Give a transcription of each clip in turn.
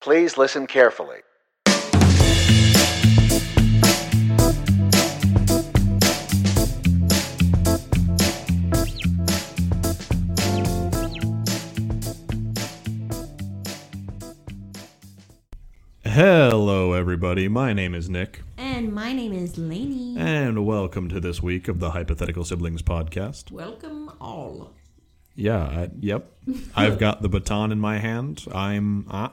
Please listen carefully. Hello, everybody. My name is Nick, And my name is Lainey. and welcome to this week of the Hypothetical Siblings podcast. Welcome all. Yeah, I, yep. I've got the baton in my hand. I'm I,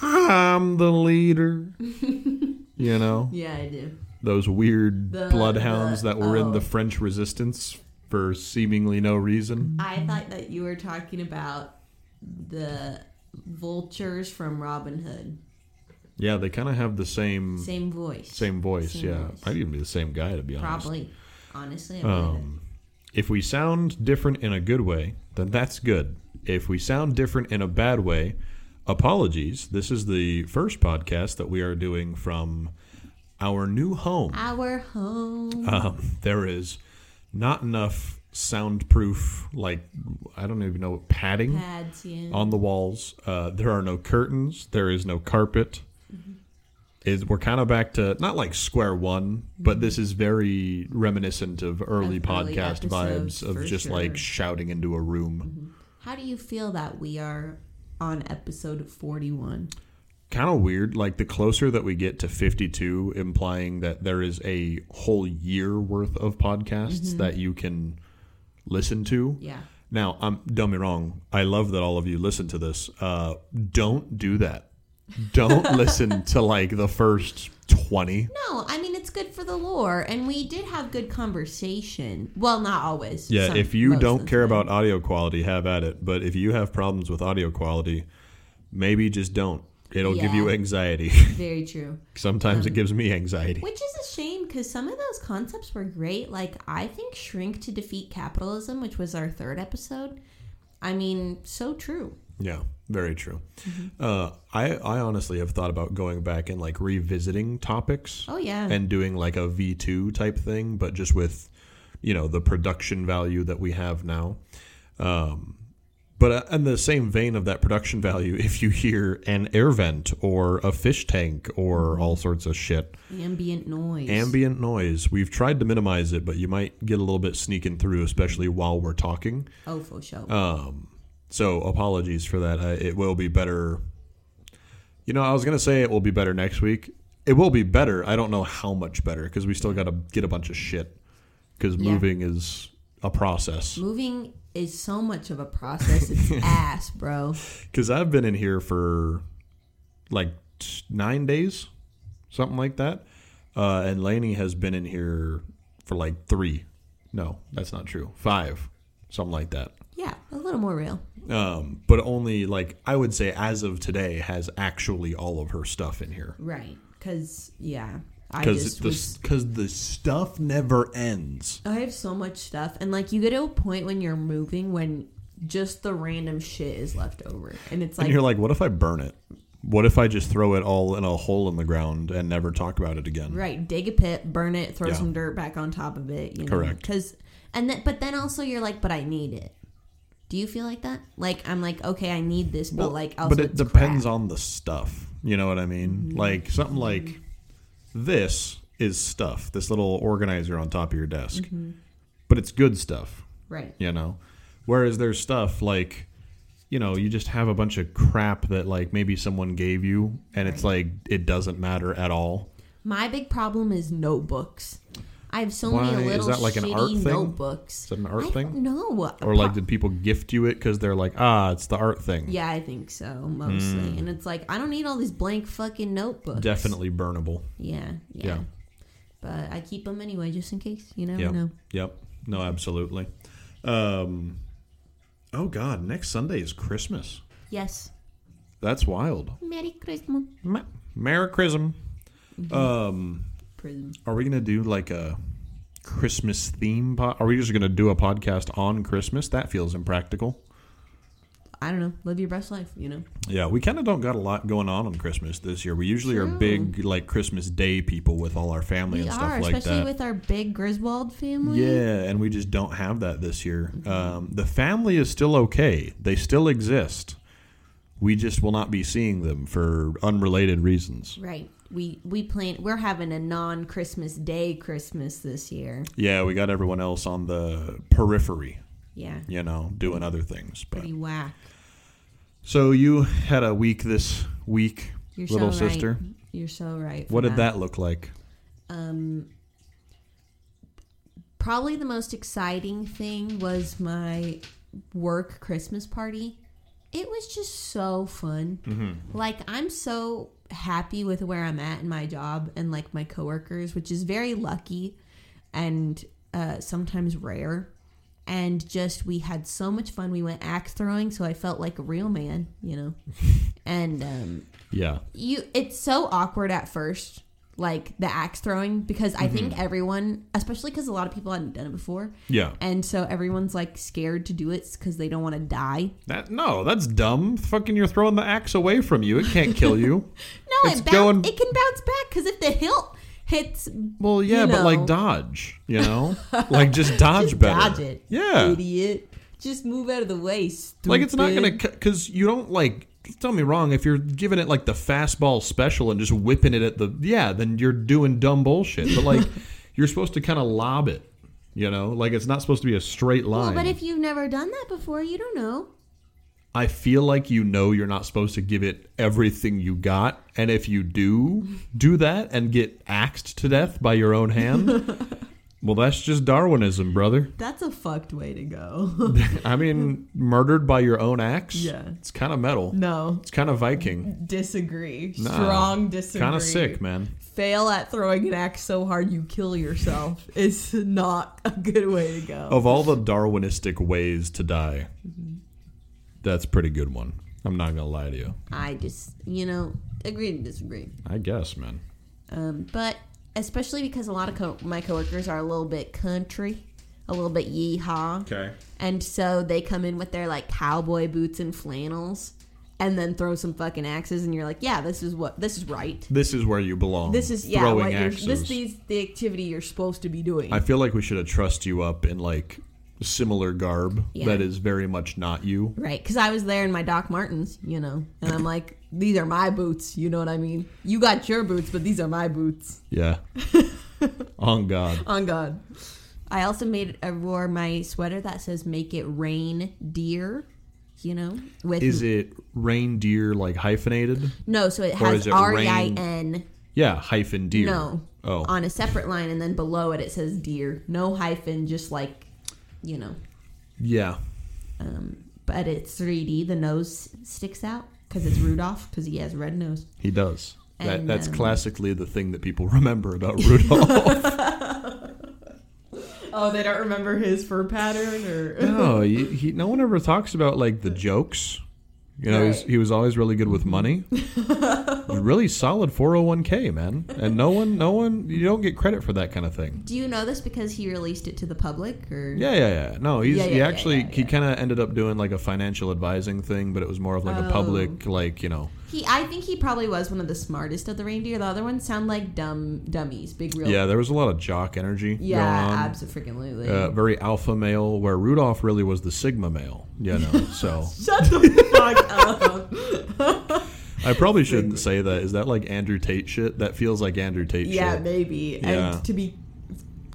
I'm the leader. You know Yeah, I do. those weird The- bloodhounds the- that were in oh. the French Resistance for seemingly no reason. I thought that you were talking about the vultures from Robin Hood. Yeah, they kind of have the same Same voice. same voice. Same yeah, voice. might even be the same guy to be honest. Probably. Honestly, Um, if we sound different in a good way, then that's good. If we sound different in a bad way, apologies. This is the first podcast that we are doing from our new home. Our home. Um, there is not enough soundproof, like, I don't even know, what padding Pads, yeah. on the walls. Uh, there are no curtains. There is no carpet. Is we're kind of back to not like square one, but this is very reminiscent of early Of early podcast episodes, vibes of just sure. like shouting into a room. How do you feel that we are on episode 41? Kind of weird. Like the closer that we get to 52, implying that there is a whole year worth of podcasts that you can listen to. Yeah. Now, um, don't me wrong. I love that all of you listen to this. Uh, don't do that. Don't listen to like the first 20. No, I mean, it's good for the lore. And we did have good conversation. Well, not always. Yeah, Some- if you don't care about audio quality, have at it. But if you have problems with audio quality, maybe just don't. It'll give you anxiety. Very true. Sometimes it um, gives me anxiety. Which is a shame because some of those concepts were great. Like, I think Shrink to Defeat Capitalism, which was our third episode. I mean, so true. Yeah, very true. Mm-hmm. Uh, I I honestly have thought about going back and like revisiting topics Oh, yeah. and doing like a V two type thing, but just with you know the production value that we have now. Um, but uh, in the same vein of that production value, if you hear an air vent or a fish tank or all sorts of shit, Ambient noise. ambient noise, we've tried to minimize it, but you might get a little bit sneaking through, especially while we're talking. oh, for sure. Um, so apologies for that. I, it will be better. You know, I was gonna say it will be better next week. It will be better. I don't know how much better because we still got to get a bunch of shit. Because Yeah. moving is a process. Moving is so much of a process. It's ass, bro. Because I've been in here for like t- nine days, something like that, uh, and Lainey has been in here for like three. No, that's not true. Five, something like that. Yeah, a little more real. Um, but only like I would say as of today has actually all of her stuff in here Right. Because, yeah. I because the because the stuff never ends. I have so much stuff, and like you get to a point when you're moving when just the random shit is left over, and it's like and you're like, what if I burn it? What if I just throw it all in a hole in the ground and never talk about it again? right, dig a pit, burn it, throw Yeah. some dirt back on top of it. You know? Correct. Because and then, but then also you're like, but I need it. Do you feel like that? Like I'm like, okay, I need this, but like also but it depends crap. on the stuff. You know what I mean? Mm-hmm. Like something like this is stuff. This little organizer on top of your desk, Mm-hmm. but it's good stuff. right. you know whereas there's stuff like you know you just have a bunch of crap that like maybe someone gave you and it's like it doesn't matter at all My big problem is notebooks. I have so Why? many Is little that like an art thing? notebooks. is that an art thing don't or like did people gift you it because they're like ah it's the art thing Yeah, I think so mostly. Hmm. And it's like I don't need all these blank fucking notebooks. definitely burnable Yeah, yeah. Yeah. But I keep them anyway, just in case. You never yep know. yep no absolutely um oh god next sunday is christmas Yes. that's wild Merry Christmas. Ma- merry christmas um Are we gonna do like a Christmas theme? Po- are we just gonna do a podcast on Christmas? That feels impractical. I don't know. Live your best life. You know. Yeah, we kind of don't got a lot going on on Christmas this year. We usually are big like Christmas Day people with all our family We and are, stuff like that. especially that. with our big Griswold family. yeah, and we just don't have that this year. Um, the family is still okay; they still exist. we just will not be seeing them for unrelated reasons. Right. We we plan. We're having a non Christmas Day Christmas this year. Yeah, we got everyone else on the periphery, Yeah. you know, doing other things. But Pretty whack. so you had a week this week, You're little so right. sister. You're so right. What did that look like? Um, probably the most exciting thing was my work Christmas party. It was just so fun. Mm-hmm. Like I'm so happy with where I'm at in my job and like my coworkers, which is very lucky and uh, sometimes rare. And just we had so much fun. We went axe throwing, so I felt like a real man, you know. and um, Yeah. you it's so awkward at first like the axe throwing because i Mm-hmm. think everyone especially because a lot of people hadn't done it before Yeah. and so everyone's like scared to do it because they don't want to die That no, that's dumb. Fucking you're throwing the axe away from you. It can't kill you. no It's it, bounce, going- it can bounce back because if the hilt hits Well, yeah, You but like dodge, you know? like just dodge just better. dodge it Yeah. idiot just move out of the way stupid. Like it's not gonna because you don't like. Tell me wrong. If you're giving it like the fastball special and just whipping it at the yeah, then you're doing dumb bullshit. But like you're supposed to kind of lob it. You know, like it's not supposed to be a straight well, line. but if you've never done that before you don't know I feel like you know you're not supposed to give it everything you got, and if you do do that and get axed to death by your own hand, well, that's just Darwinism, brother. that's a fucked way to go I mean, murdered by your own axe. Yeah. it's kind of metal. no It's kind of Viking. disagree Nah. strong disagree Kind of sick, man. fail at throwing an axe so hard you kill yourself is not a good way to go. Of all the Darwinistic ways to die, that's a pretty good one. I'm not gonna lie to you. I just, you know, agree to disagree. I guess, man. Um, but especially because a lot of co- my coworkers are a little bit country, a little bit yeehaw, Okay. and so they come in with their like cowboy boots and flannels, and then throw some fucking axes, and you're like, yeah, this is what this is right. This is where you belong. This is yeah, throwing what axes. this is the activity you're supposed to be doing. I feel like we should have trust you up in like similar garb Yeah. that is very much not you. Right, because I was there in my Doc Martens, you know, and I'm like, these are my boots, you know what I mean? You got your boots, but these are my boots. Yeah. On God. On God. I also made I wore my sweater that says "Make it rain, dear." You know, with Is it reindeer like hyphenated? no, so it has is it R E I N. Yeah, hyphen deer. No, Oh. on a separate line, and then below it it says deer. No hyphen, just like, you know. Yeah. Um, but it's 3D. The nose sticks out because it's Rudolph because he has a red nose. He does. That, that's um, classically the thing that people remember about Rudolph. Oh, they don't remember his fur pattern or no, he, he, no one ever talks about like the jokes. You know, he's, Right. he was always really good with money. really solid 401k, man. And no one, no one, you don't get credit for that kind of thing. Do you know this because he released it to the public or Yeah, yeah, yeah. No, he's Yeah, he yeah, yeah, actually yeah, he kind of ended up doing like a financial advising thing, but it was more of like a Oh. public like you know. He I think he probably was one of the smartest of the reindeer. The other ones sound like dumb dummies, big real Yeah, there was a lot of jock energy Yeah, absolutely. Uh, very alpha male, where Rudolph really was the sigma male. You know, so Shut the fuck up. I probably shouldn't say that. Is that like Andrew Tate shit? That feels like Andrew Tate shit. Yeah, shit. maybe. Yeah. And to be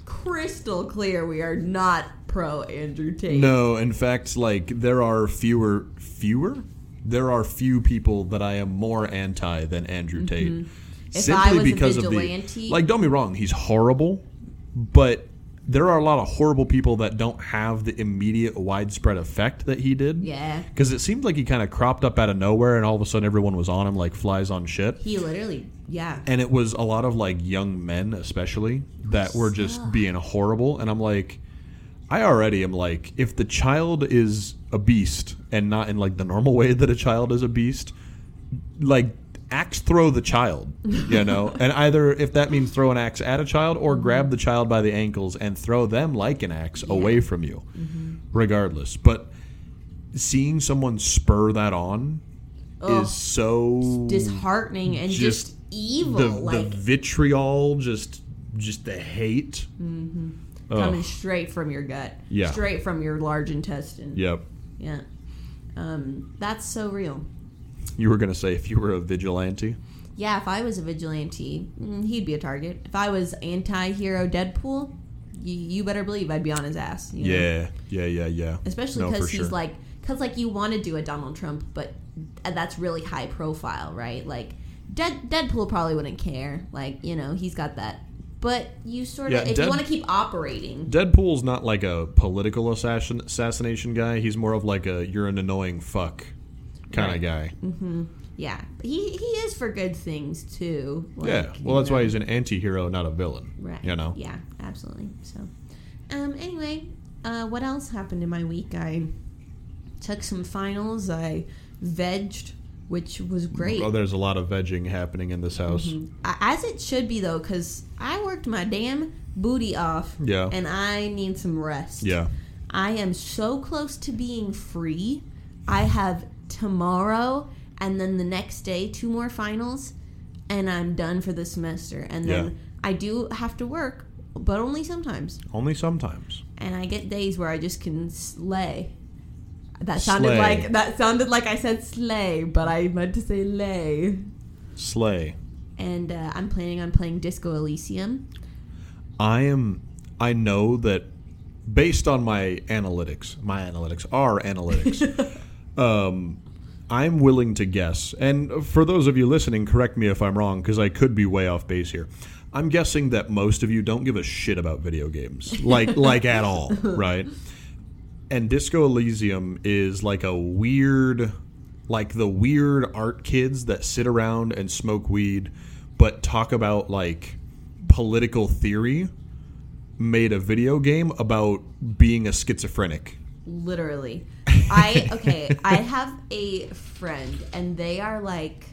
crystal clear, we are not pro Andrew Tate. No, in fact, like there are fewer fewer. There are few people that I am more anti than Andrew Tate. Mm-hmm. I was a vigilante- like don't be wrong, he's horrible, but there are a lot of horrible people that don't have the immediate widespread effect that he did. Yeah. Because it seemed like he kind of cropped up out of nowhere and all of a sudden everyone was on him like flies on shit. He literally, yeah. And it was a lot of like young men, especially, that were just being horrible. And I'm like, I already am like, if the child is a beast and not in like the normal way that a child is a beast, like axe throw the child, you know? and either if that means throw an axe at a child or mm-hmm. grab the child by the ankles and throw them like an axe away from you, mm-hmm. regardless. But seeing someone spur that on Ugh. is so Disheartening and just, just evil. the, like the vitriol, just just the hate. Mm-hmm. Coming straight from your gut. Yeah. Straight from your large intestine. Yep. Yeah. Um, that's so real. You were gonna say if you were a vigilante. Yeah, if I was a vigilante, mm, he'd be a target. If I was anti-hero Deadpool, you, you better believe I'd be on his ass. you know? Yeah, yeah, yeah, yeah. especially because for he's sure. like because like you want to do a donald trump but that's really high profile right like Dead, deadpool probably wouldn't care like you know he's got that but you sort of Yeah, if Dead- you want to keep operating Deadpool's not like a political assassin, assassination guy. He's more of like a you're an annoying fuck kind of Right. guy. yeah he he is for good things too like, yeah. Well, that's why he's an anti-hero, not a villain. right You know. yeah absolutely so um anyway uh what else happened in my week i took some finals i vegged which was great Oh, there's a lot of vegging happening in this house. Mm-hmm. As it should be though, because I worked my damn booty off. Yeah. And I need some rest. Yeah. I am so close to being free. I have tomorrow and then the next day two more finals, and I'm done for the semester. And then Yeah. I do have to work, but only sometimes. Only sometimes. And I get days where I just can slay. That sounded Slay. like that sounded like I said slay, but I meant to say lay. Slay. And uh, I'm planning on playing Disco Elysium. I am. I know that based on my analytics, my analytics, our analytics, um, I'm willing to guess. And for those of you listening, correct me if I'm wrong because I could be way off base here. I'm guessing that most of you don't give a shit about video games, like like at all, right? And Disco Elysium is like a weird, like the weird art kids that sit around and smoke weed, but talk about like political theory made a video game about being a schizophrenic. Literally. I okay, I have a friend and they are like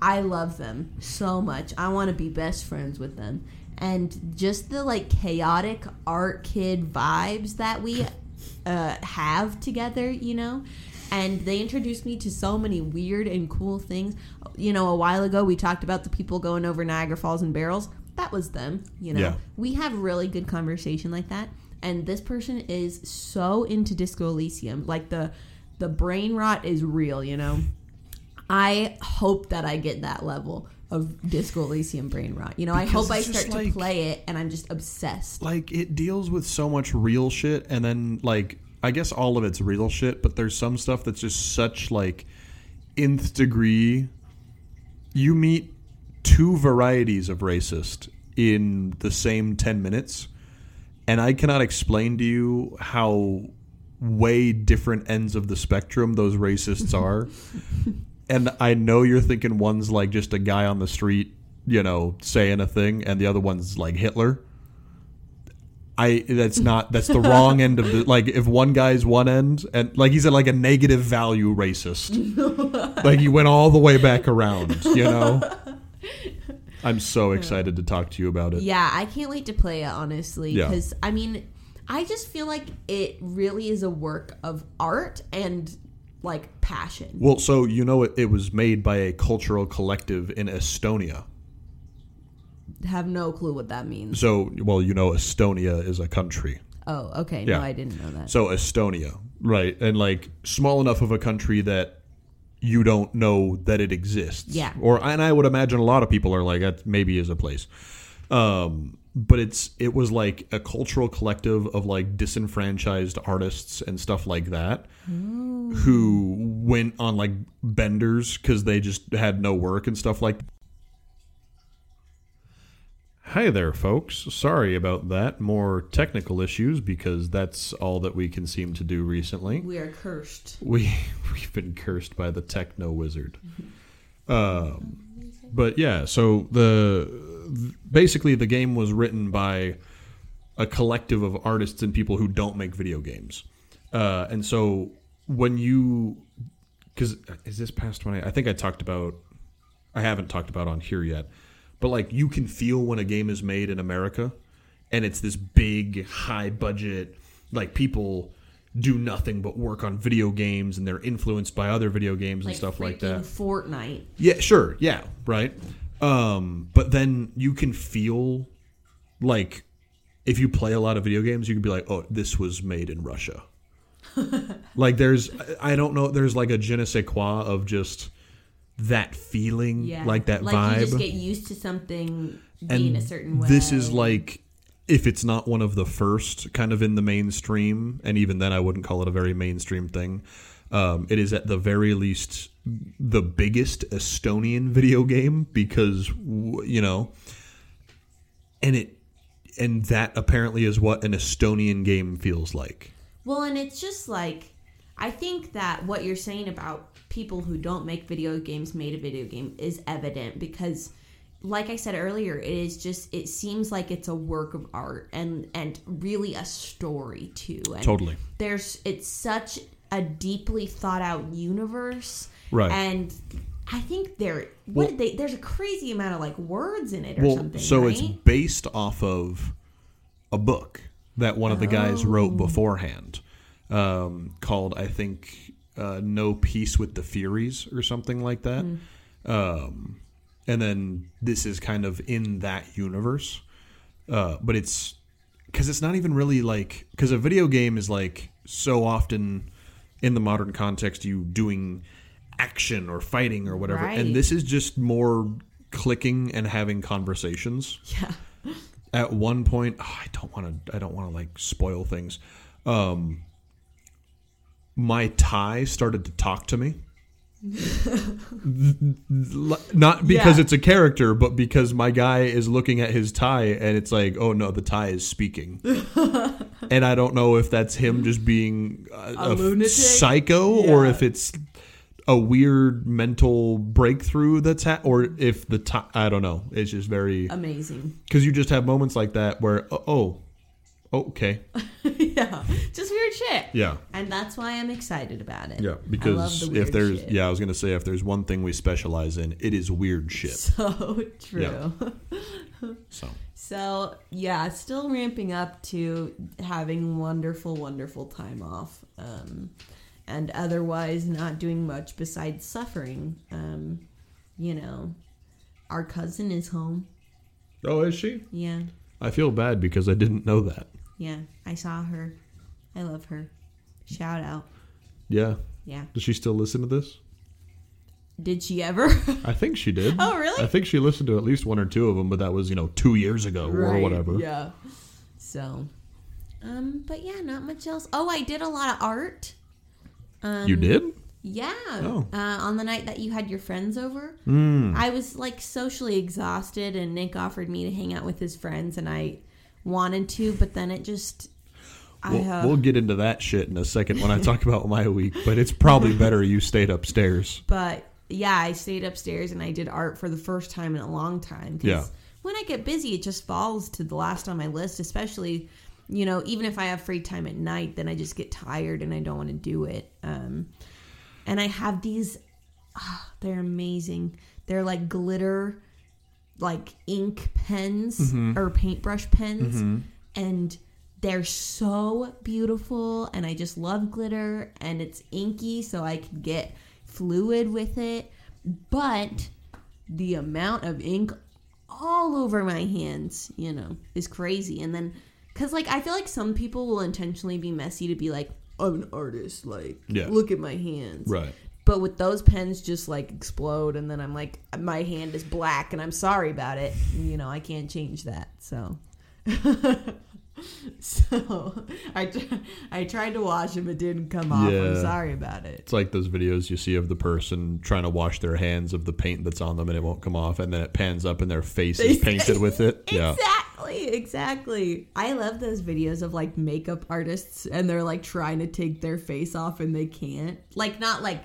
I love them so much. I want to be best friends with them. And just the like chaotic art kid vibes that we uh, have together, you know? And they introduced me to so many weird and cool things. You know, a while ago we talked about the people going over Niagara Falls in barrels. That was them, you know. Yeah. We have really good conversation like that. And this person is so into Disco Elysium. Like the the brain rot is real, you know. I hope that I get that level of Disco Elysium brain rot. You know, I Because hope I it's just start to like- play it and I'm just obsessed. Like it deals with so much real shit and then like I guess all of it's real shit, but there's some stuff that's just such like nth degree you meet two varieties of racist in the same 10 minutes and I cannot explain to you how way different ends of the spectrum those racists are. And I know you're thinking one's like just a guy on the street, you know, saying a thing, and the other one's like Hitler. I that's not that's the wrong end of the like if one guy's one end and like he's at like a negative value racist. like he went all the way back around, you know? I'm so excited to talk to you about it. Yeah, I can't wait to play it honestly Yeah. because I mean, I just feel like it really is a work of art and like passion. Well, so you know it, it was made by a cultural collective in Estonia. Have no clue what that means. So, well, you know Estonia is a country. Oh, okay. Yeah. No, I didn't know that. So Estonia, right? And like small enough of a country that you don't know that it exists. Yeah. Or and I would imagine a lot of people are like that maybe is a place. Um but it's it was like a cultural collective of like disenfranchised artists and stuff like that who went on like benders cuz they just had no work and stuff like Hi there, folks. Sorry about that. More technical issues because that's all that we can seem to do recently. we are cursed. We we've been cursed by the techno wizard. Um, but yeah, so the basically the game was written by a collective of artists and people who don't make video games, uh, and so when you because is this past when I, I think I talked about I haven't talked about on here yet, but like you can feel when a game is made in America and it's this big high budget like people do nothing but work on video games and they're influenced by other video games and stuff like that. Fortnite. Yeah, sure. Yeah, right. Um, but then you can feel like if you play a lot of video games, you can be like, "Oh, this was made in Russia." like there's I don't know there's like a je ne sais quoi of just that feeling Yeah. like that like vibe you just get used to something being a certain way. This is like if it's not one of the first kind of in the mainstream, and even then I wouldn't call it a very mainstream thing. Um, it is at the very least the biggest Estonian video game because you know, and it and that apparently is what an Estonian game feels like. Well, and it's just like I think that what you're saying about people who don't make video games made a video game is evident because like I said earlier, it is just it seems like it's a work of art and and really a story too. And Totally. There's it's such a deeply thought out universe. Right. And I think there what Well- did they there's a crazy amount of like words in it or Well, something. so right? it's based off of a book that one of the guys Oh. wrote beforehand, um, called I think uh, "No Peace with the Furies" or something like that. Hmm. Um, and then this is kind of in that universe, uh, but it's because it's not even really like because a video game is like so often in the modern context you doing action or fighting or whatever, Right. and this is just more clicking and having conversations yeah. at one point oh, i don't want to i don't want to like spoil things um my tie started to talk to me not because Yeah. it's a character but because my guy is looking at his tie and it's like oh no the tie is speaking and i don't know if that's him just being a, A a lunatic? psycho or if it's a weird mental breakthrough that's ha- or if the tie i don't know it's just very Amazing. because you just have moments like that where oh okay yeah. Just weird shit. yeah And that's why I'm excited about it. yeah because the if there's shit. yeah i was gonna say if there's one thing we specialize in it is weird shit So true. Yeah. so So yeah, still ramping up to having wonderful, wonderful time off, um, and otherwise not doing much besides suffering. Um, you know, our cousin is home. oh is she Yeah, i feel bad because i didn't know that yeah, I saw her. I love her. Shout out. yeah Yeah. does she still listen to this Did she ever? i think she did Oh, really? i think she listened to at least one or two of them but that was you know two years ago or whatever Yeah. So, um, but yeah, not much else. Oh, I did a lot of art. Um, you did Yeah. Oh. Uh, on the night that you had your friends over, mm. I was like socially exhausted, and Nick offered me to hang out with his friends, and I wanted to, but then it just. We'll, uh, we'll get into that shit in a second when I talk about my week, but it's probably better you stayed upstairs. but yeah, I stayed upstairs and I did art for the first time in a long time. Yeah. When I get busy, it just falls to the last on my list, especially, you know, even if I have free time at night, then I just get tired and I don't want to do it. Um, and I have these, ah, they're amazing. They're like glitter, like ink pens Mm-hmm. or paintbrush pens. And they're so beautiful. And I just love glitter. And it's inky, so I can get fluid with it. But the amount of ink all over my hands, you know, is crazy. And then, because like, I feel like some people will intentionally be messy to be like, I'm an artist. Like, Yeah. look at my hands. Right. But with those pens, just like explode, and then I'm like, my hand is black, and I'm sorry about it. You know, I can't change that. So, so I I tried to wash them, it didn't come off. I'm sorry about it. It's like those videos you see of the person trying to wash their hands of the paint that's on them and it won't come off, and then it pans up and their face is painted with it. Yeah. Exactly, exactly. I love those videos of like makeup artists and they're like trying to take their face off and they can't. Like not like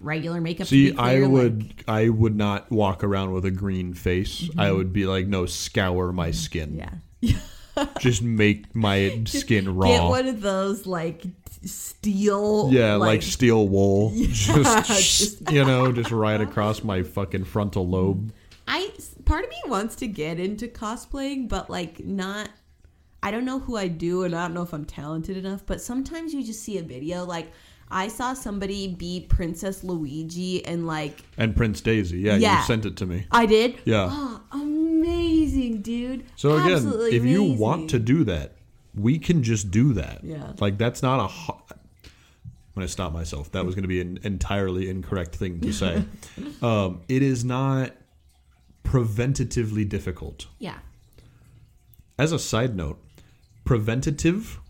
regular makeup. See, be I would like- I would not walk around with a green face. I mm-hmm. would be like, no, scour my skin. yeah. Just make my skin raw. Get one of those like steel. Yeah, like, steel wool. just, just- you know, just right across my fucking frontal lobe. I part of me wants to get into cosplaying, but like not. I don't know who I do, and I don't know if I'm talented enough. But sometimes you just see a video like. I saw somebody be Princess Luigi and like And Prince Daisy. Yeah, Yeah. you sent it to me. I did. Yeah. Oh, amazing, dude. So again, Absolutely if you want to do that, we can just do that. Yeah. Like that's not a ho- when I stopped myself. That was going to be an entirely incorrect thing to say. um, it is not preventatively difficult. Yeah. As a side note, preventative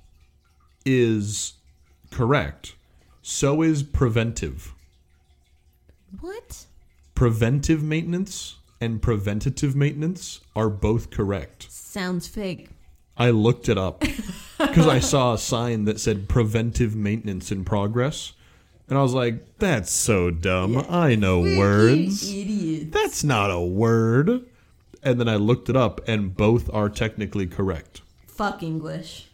is correct. So is preventive. What? Preventive maintenance and preventative maintenance are both correct. Sounds fake. I looked it up because I saw a sign that said preventive maintenance in progress. And I was like, that's so dumb. I know words. Idiot. That's not a word. And then I looked it up, and both are technically correct. Fuck English.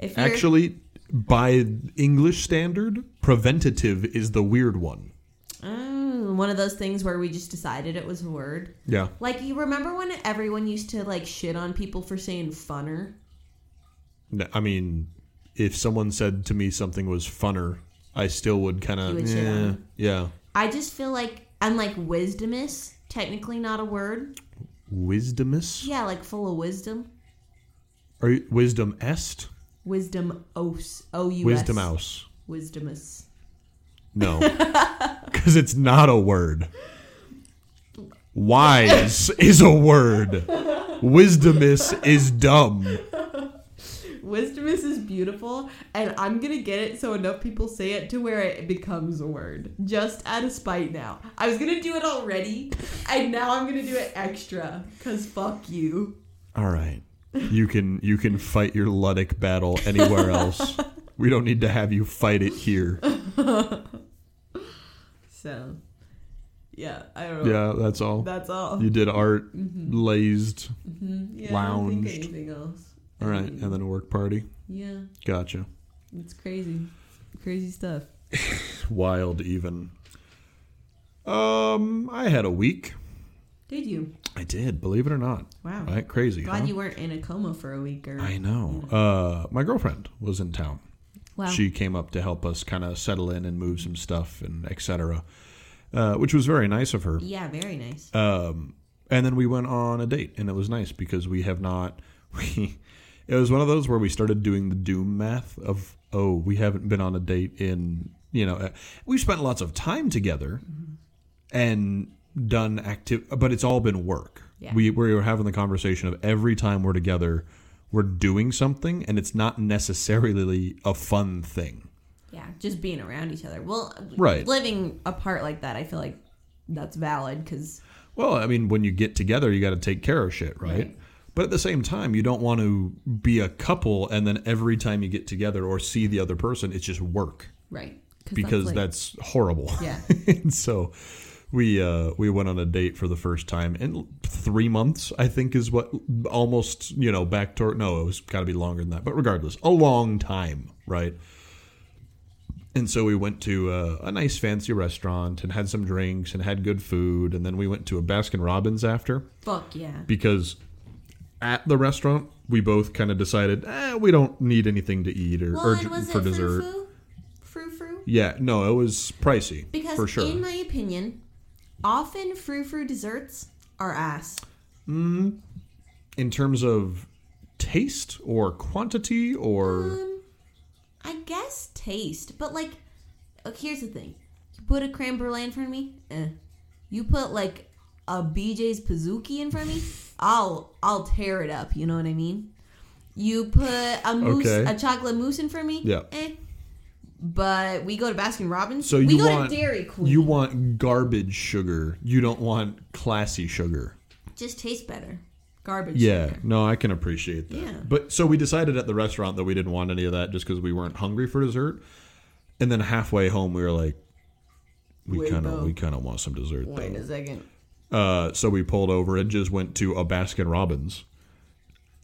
If Actually, by English standard, preventative is the weird one. Mm, one of those things where we just decided it was a word. Yeah. Like you remember when everyone used to like shit on people for saying funner? No, I mean, if someone said to me something was funner, I still would kind of, would shit on yeah, yeah. I just feel like and like wisdomous, technically not a word. Wisdomous? Yeah, like full of wisdom. Or wisdom est? Wisdom os o u s. Wisdom mouse. Wisdomous. No. Because it's not a word. Wise is a word. Wisdomous is dumb. Wisdomous is beautiful, and I'm gonna get it so enough people say it to where it becomes a word. Just out of spite now. I was gonna do it already, and now I'm gonna do it extra. Cause fuck you. All right. You can you can fight your Luddic battle anywhere else. We don't need to have you fight it here. So, yeah, I don't know. Yeah, that's all. That's all. You did art, lazed. Mhm. Yeah, lounged. think anything else. All right, and then a work party. Yeah, Gotcha. it's crazy, crazy stuff. Wild even. Um, I had a week. Did you? I did, believe it or not. Wow. Right? Crazy. Glad huh? you weren't in a coma for a week or. I know. Uh, my girlfriend was in town. wow. She came up to help us kind of settle in and move some stuff and etc. Uh, which was very nice of her. yeah, very nice. Um, and then we went on a date, and it was nice because we have not. We, it was one of those where we started doing the doom math of, oh, we haven't been on a date in, you know, uh, we've spent lots of time together and done active, but it's all been work. Yeah. We we were having the conversation of every time we're together, we're doing something, and it's not necessarily a fun thing. Yeah, just being around each other. Well, Right. Living apart like that, I feel like that's valid because Well, I mean, when you get together, you got to take care of shit, right? Right. But at the same time, you don't want to be a couple and then every time you get together or see the other person, it's just work right? because like- that's, horrible. yeah, so we uh, we went on a date for the first time in three months. I think is what almost you know back to no, it was got to be longer than that. But regardless, a long time, right? And so we went to uh, a nice fancy restaurant and had some drinks and had good food, and then we went to a Baskin Robbins after fuck yeah. because at the restaurant we both kind of decided eh, we don't need anything to eat or, Well, or for it dessert. frou frou? Frou Yeah, no, it was pricey Because for sure. in my opinion, often frou frou desserts are ass. in terms of taste or quantity or Um, I guess taste, but like, here's the thing: you put a creme brulee in front of me, eh. You put like a BJ's Pizookie in front of me, I'll I'll tear it up. You know what I mean? You put a mousse, Okay. a chocolate mousse in front of me, Yeah. eh. But we go to Baskin Robbins. so we you go want to Dairy Queen. you want garbage sugar. You don't want classy sugar. just tastes better. Garbage. Yeah, sugar. no, I can appreciate that. Yeah. But so we decided at the restaurant that we didn't want any of that just because we weren't hungry for dessert. And then halfway home, we were like, we kind of we kind of want some dessert Wait though. a second. Uh, so we pulled over and just went to a Baskin Robbins.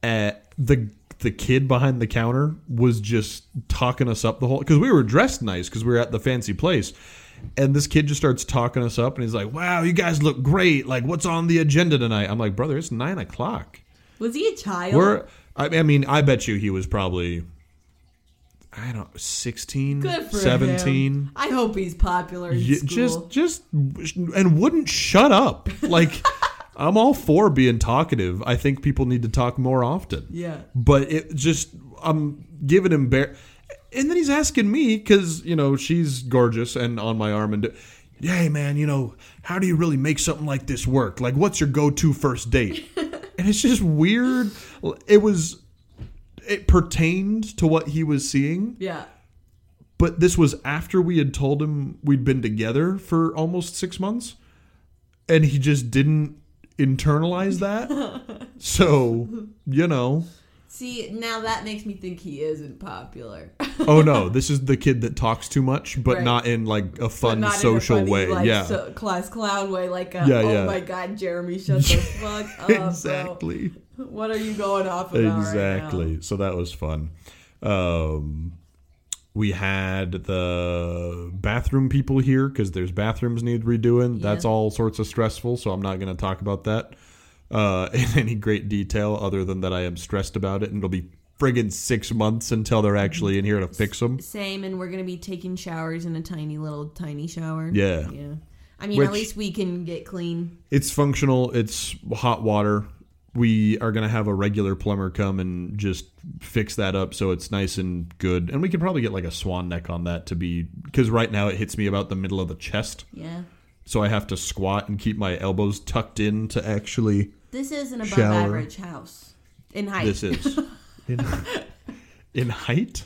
At the the kid behind the counter was just talking us up the whole because we were dressed nice because we were at the fancy place, and this kid just starts talking us up and he's like, "Wow, you guys look great! Like, what's on the agenda tonight?" I'm like, "Brother, it's nine o'clock. Was he a child? We're I, mean, I bet you he was probably." I don't 16, Good for 17 him. I hope he's popular in Y- school. just just and wouldn't shut up like i'm all for being talkative i think people need to talk more often yeah. but it just i'm giving him bear and then he's asking me because you know she's gorgeous and on my arm and hey man, you know how do you really make something like this work? Like, what's your go-to first date? and it's just weird. It was it pertained to what he was seeing, Yeah. but this was after we had told him we'd been together for almost six months, and he just didn't internalize that. so you know. See, now that makes me think he isn't popular. oh no, this is the kid that talks too much, but Right. not in like a fun in a social funny, way. like, yeah, so- class clown way, like a, Yeah, oh yeah. my god, Jeremy, shut the fuck up, bro. exactly, What are you going off about exactly. right So that was fun. Um, we had the bathroom people here because there's bathrooms need redoing. That's all sorts of stressful. So I'm not going to talk about that uh, in any great detail, other than that I am stressed about it, and it'll be friggin' six months until they're actually in here to fix them. Same, and we're gonna be taking showers in a tiny little tiny shower. Yeah. yeah. I mean, Which- at least we can get clean. It's functional. It's hot water. We are going to have a regular plumber come and just fix that up so it's nice and good. And we could probably get like a swan neck on that to be because right now it hits me about the middle of the chest. Yeah. So I have to squat and keep my elbows tucked in to actually. This is an above Shower. average house in height. This is in, in height.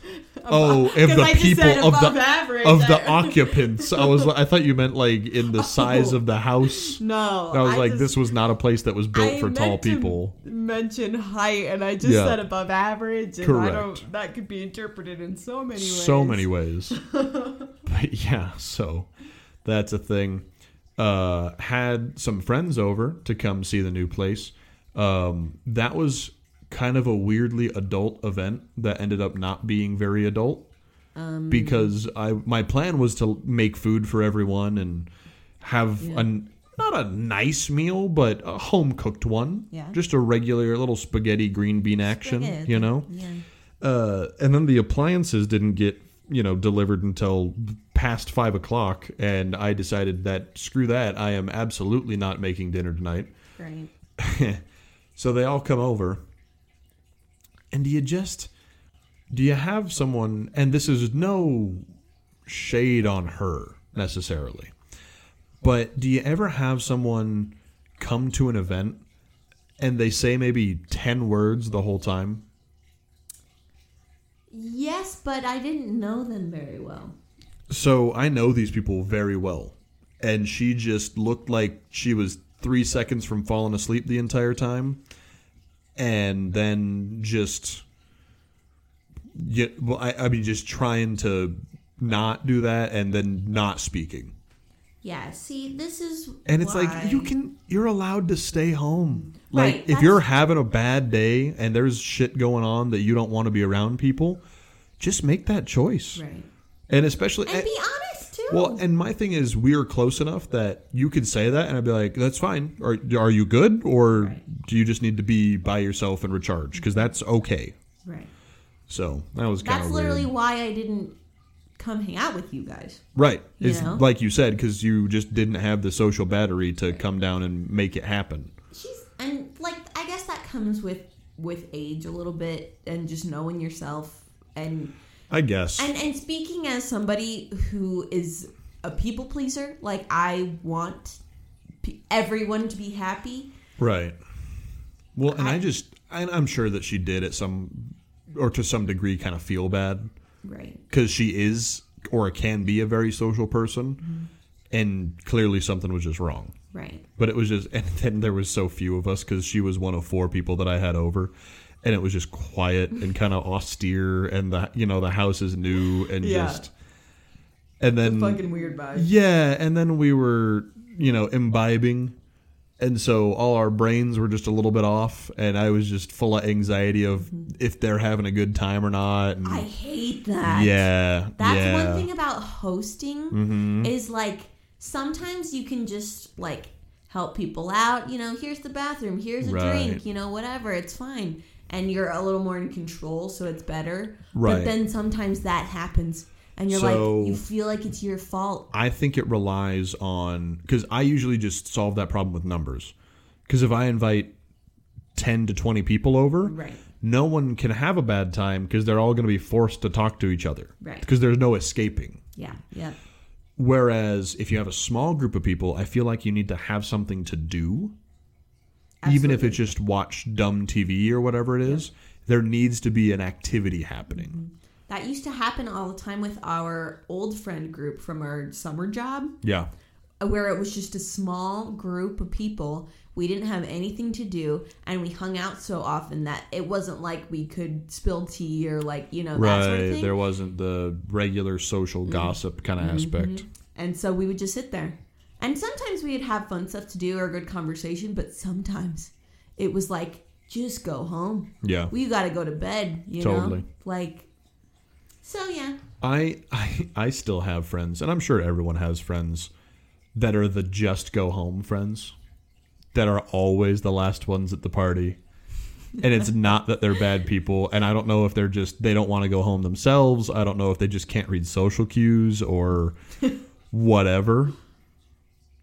Oh, of the people of the average. of the occupants. I was. I thought you meant like in the size Oh. of the house. no, I was like, just- this was not a place that was built I for tall people. Mention height, and I just Yeah. said above average, and I Correct. don't. That could be interpreted in so many ways. so many ways. but yeah, so that's a thing. Uh, had some friends over to come see the new place. Um, that was kind of a weirdly adult event that ended up not being very adult Um, because I my plan was to make food for everyone and have Yeah. a not a nice meal but a home cooked one. Yeah. Just a regular little spaghetti green bean action, Spaghetti. you know Yeah. uh, and then the appliances didn't get you know delivered until past five o'clock and i decided that screw that i am absolutely not making dinner tonight Great. so they all come over and do you just do you have someone and this is no shade on her necessarily but do you ever have someone come to an event and they say maybe 10 words the whole time Yes, but I didn't know them very well. So I know these people very well. And she just looked like she was three seconds from falling asleep the entire time. And then just, yeah, well, I, I mean, just trying to not do that and then not speaking. Yeah. See, this is And it's why- like, you can, you're allowed to stay home. Like, Right, if that's- you're having a bad day and there's shit going on that you don't want to be around people, just make that choice. right. And especially, And be Well, and my thing is, we are close enough that you could say that, and I'd be like, "That's fine." Are are you good, or Right. do you just need to be by yourself and recharge? Because that's okay. right. So that was kind of That's literally weird. why I didn't come hang out with you guys. right. You It's know? like you said, because you just didn't have the social battery to come down and make it happen. She's and like I guess that comes with with age a little bit and just knowing yourself and I guess. and and speaking as somebody who is a people pleaser, like I want pe- everyone to be happy. right. Well, and I, I- just, and I'm sure that she did at some, or to some degree, kind of feel bad Right. because she is or can be a very social person, mm-hmm. and clearly something was just wrong. Right. But it was just, and then there was so few of us because she was one of four people that I had over, and it was just quiet and kind of austere, and the you know the house is new and Yeah. just, and then fucking weird vibe. yeah, and then we were you know imbibing, and so all our brains were just a little bit off, and I was just full of anxiety of if they're having a good time or not, and I hate that. yeah, That's yeah. Mm-hmm. one thing about hosting is like sometimes you can just like help people out. You know, here's the bathroom, here's a Right. drink, you know, whatever. It's fine. And you're a little more in control, so it's better. Right. But then sometimes that happens and you're So- like, you feel like it's your fault. I think it relies on because I usually just solve that problem with numbers. Because if I invite ten to twenty people over, Right. no one can have a bad time because they're all going to be forced to talk to each other. Right. Because there's no escaping. Yeah. Yeah. Whereas if you have a small group of people, I feel like you need to have something to do. Even if Absolutely. it's just watch dumb TV or whatever it is, there needs to be an activity happening. Mm-hmm. That used to happen all the time with our old friend group from our summer job, Yeah. Uh, where it was just a small group of people. We didn't have anything to do, and we hung out so often that it wasn't like we could spill tea or like you know that Right. sort of thing. Mm-hmm. there wasn't the regular social mm-hmm. gossip kind of mm-hmm. aspect. And so we would just sit there. And sometimes we'd have fun stuff to do or a good conversation, but sometimes it was like, just go home. Yeah. We got to go to bed, you Totally. know? Like, so yeah. I, I I still have friends, and I'm sure everyone has friends that are the just go home friends that are always the last ones at the party. And it's not that they're bad people, and I don't know if they're just they don't want to go home themselves. I don't know if they just can't read social cues or whatever.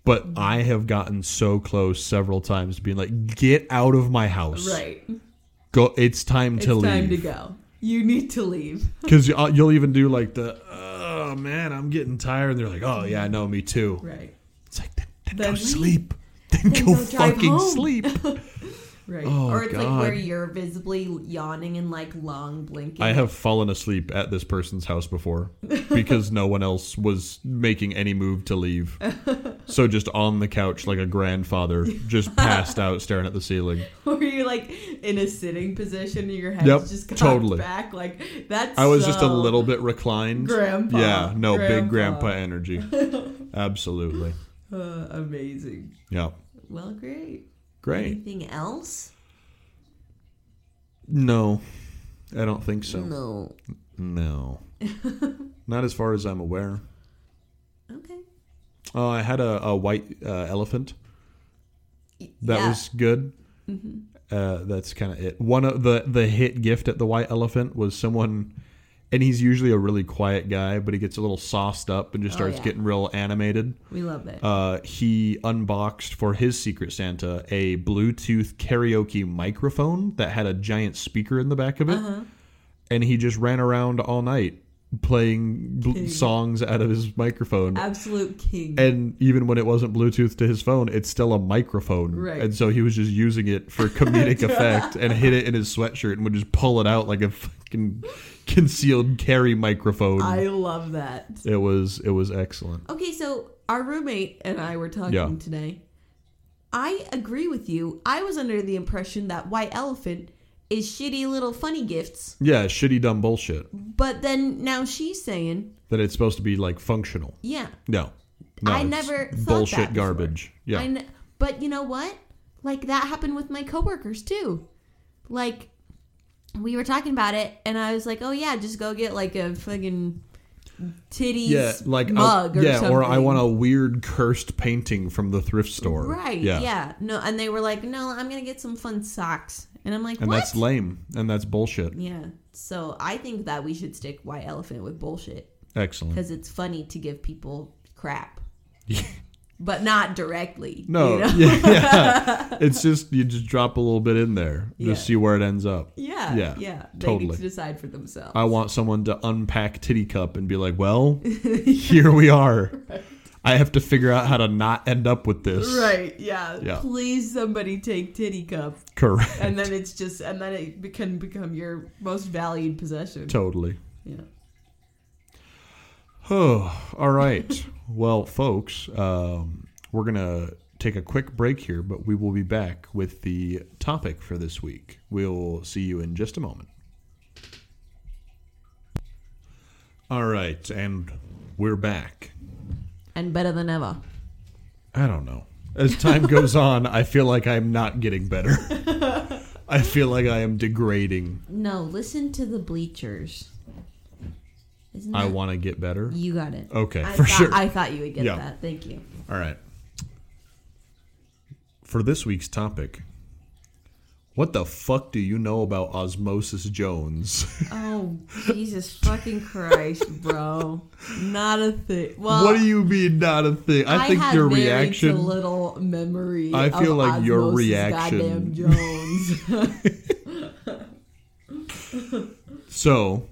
But I have gotten so close several times to being like, "Get out of my house! Right. Go! It's time to leave. It's to time to go. You need to leave. Because uh, you'll even do like the, "Oh man, I'm getting tired." And they're like, "Oh yeah, no, me too." Right. It's like then, then, Then go leave. sleep. Then, Then go, go fucking home. sleep. Right. Oh, or it's like where you're visibly yawning and like long blinking. I have fallen asleep at this person's house before because no one else was making any move to leave. So just on the couch like a grandfather, just passed out staring at the ceiling. Where you're like in a sitting position and your head's Yep, just cocked totally. back. Like, that's I was just a little bit reclined. Grandpa. Yeah, no, big Grandpa. grandpa energy. Absolutely. Uh, amazing. Yeah. Well, great. Great. Anything else? No, I don't think so. No. No. Not as far as I'm aware. Okay. Oh, I had a, a white uh, elephant. That Yeah. Mm-hmm. was good. Uh, that's kind of it. One of the the hit gift at the white elephant was someone, and he's usually a really quiet guy, but he gets a little sauced up and just Oh, starts yeah. getting real animated. We love it. Uh, he unboxed for his Secret Santa a Bluetooth karaoke microphone that had a giant speaker in the back of it, Uh-huh. and he just ran around all night playing bl- songs out of his microphone. Absolute king. And even when it wasn't Bluetooth to his phone, it's still a microphone. Right. And so he was just using it for comedic effect and hid it in his sweatshirt and would just pull it out like a fucking concealed carry microphone. I love that. it was it was excellent. Okay, so our roommate and I were talking Yeah. today. I agree with you. I was under the impression that White Elephant is shitty little funny gifts, Yeah, shitty dumb bullshit. but then now she's saying, That it's supposed to be like functional. yeah, No. No. I never thought bullshit garbage. Yeah. But you know what? Like that happened with my coworkers too. Like we were talking about it, and I was like, "Oh yeah, just go get like a fucking titties yeah, like a- mug or yeah, something." or I want a weird cursed painting from the thrift store. Right. Yeah. Yeah. No, and they were like, "No, I'm gonna get some fun socks," and I'm like, And "What?" that's lame. And that's bullshit. yeah. So I think that we should stick white elephant with bullshit Excellent. because it's funny to give people crap, but not directly. No, you know? yeah, yeah. It's just you just drop a little bit in there, Yeah. just see where it ends up. Yeah, Yeah, yeah, They totally. need to decide for themselves. I want someone to unpack Titty Cup and be like, "Well, here we are. I have to figure out how to not end up with this." right? Yeah. Yeah. Please, somebody take titty cup, Correct. and then it's just, and then it can become your most valued possession. totally. Yeah. Oh, all right. well, folks, um, we're gonna take a quick break here, but we will be back with the topic for this week. We'll see you in just a moment. All right, and we're back. And better than ever. I don't know. As time goes on, I feel like I'm not getting better. I feel like I am degrading. No, listen to the bleachers. Isn't I that- want to get better. You got it. Okay, I for thought, sure. I thought you would get Yeah. that. Thank you. All right. For this week's topic, what the fuck do you know about Osmosis Jones? Oh, Jesus fucking Christ, bro. Not a thing. Well, what do you mean not a thing? I, think had your reaction little memory. I feel like your reaction- Goddamn Jones. So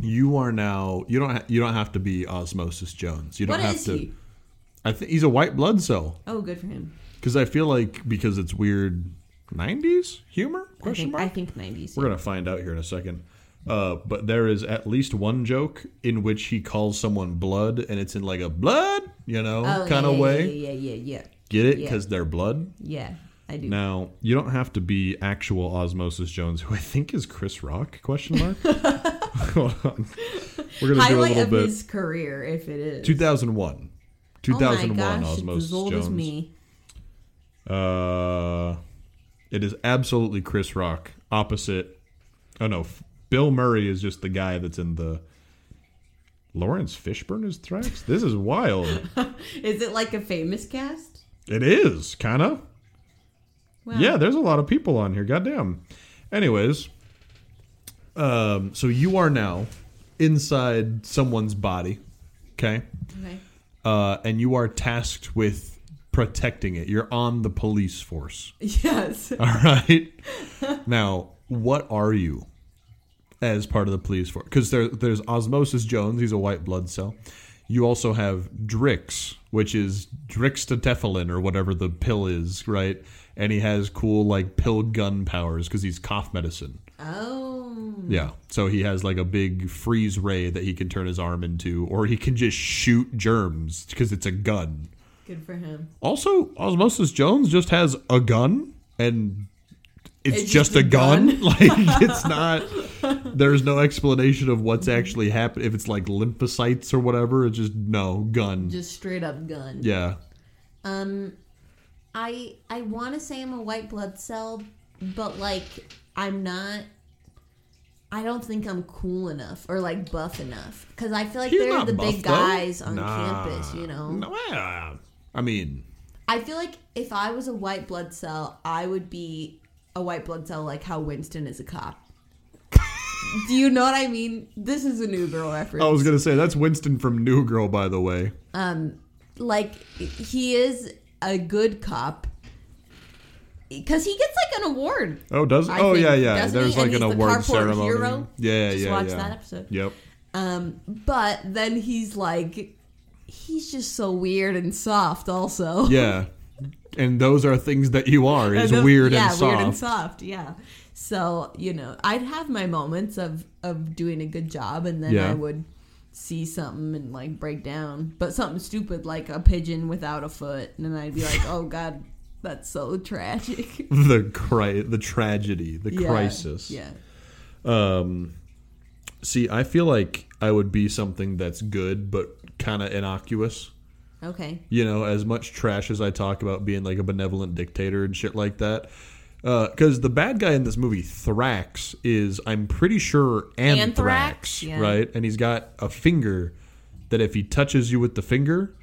you are now you don't ha- you don't have to be Osmosis Jones. You don't What have is to. he? I think he's a white blood cell Oh, good for him. because I feel like because it's weird '90s humor I think, mark. I think 90s. We're gonna find out here in a second. Uh, but there is at least one joke in which he calls someone blood, and it's in like a blood, you know, Oh, kind of yeah, way. Yeah, yeah, yeah, yeah. Get it? Yeah. Because they're blood. Yeah, I do. Now you don't have to be actual Osmosis Jones, who I think is Chris Rock? Question mark. Hold on. We're gonna Highlight do a of little bit. his career, if it is. 2001. 2001 oh my gosh, Osmosis it's as old Jones. as me. Uh, it is absolutely Chris Rock. Opposite. Oh no, Bill Murray is just the guy that's in the. Laurence Fishburne is Thrax. This is wild. Is it like a famous cast? it is kind of. Wow. Yeah, there's a lot of people on here. Goddamn. Anyways, um, so you are now inside someone's body, okay, Okay. uh, and you are tasked with protecting it. You're on the police force. Yes. All right. now, what are you as part of the police force? Because there, there's Osmosis Jones. He's a white blood cell. You also have Drix, which is Drixtatephalin or whatever the pill is, right? And he has cool like pill gun powers because he's cough medicine. Oh. Yeah. So he has like a big freeze ray that he can turn his arm into, or he can just shoot germs because it's a gun. Good for him. Also, Osmosis Jones just has a gun and it's, It's just, just a gun. gun. like it's not there's no explanation of what's actually happened if it's like lymphocytes or whatever. It's just no gun. Just straight up gun. yeah. Um, I I want to say I'm a white blood cell, but like I'm not. I don't think I'm cool enough or like buff enough because I feel like He's they're the big though. guys on Nah. campus. You know. No. I mean, I feel like if I was a white blood cell, I would be a white blood cell like how Winston is a cop. Do you know what I mean? This is a new girl reference. I was gonna say that's Winston from New Girl, by the way. um like he is a good cop because he gets like an award Oh, does I oh think, yeah yeah. There's he? like an award ceremony. hero. Yeah yeah Just yeah watch yeah. that episode. Yep. um but then he's like he's just so weird and soft also Yeah. And those are things that you are is those- weird yeah and soft. weird and soft yeah so you know i'd have my moments of of doing a good job and then Yeah. i would see something and like break down but something stupid like a pigeon without a foot and then i'd be like oh god that's so tragic the cri- the tragedy, the Yeah, crisis. yeah Um, see, I feel like I would be something that's good but kind of innocuous. okay You know, as much trash as I talk about being like a benevolent dictator and shit like that. Uh, because the bad guy in this movie, Thrax, is I'm pretty sure anthrax, Anthrax? Yeah. right? And he's got a finger that if he touches you with the finger,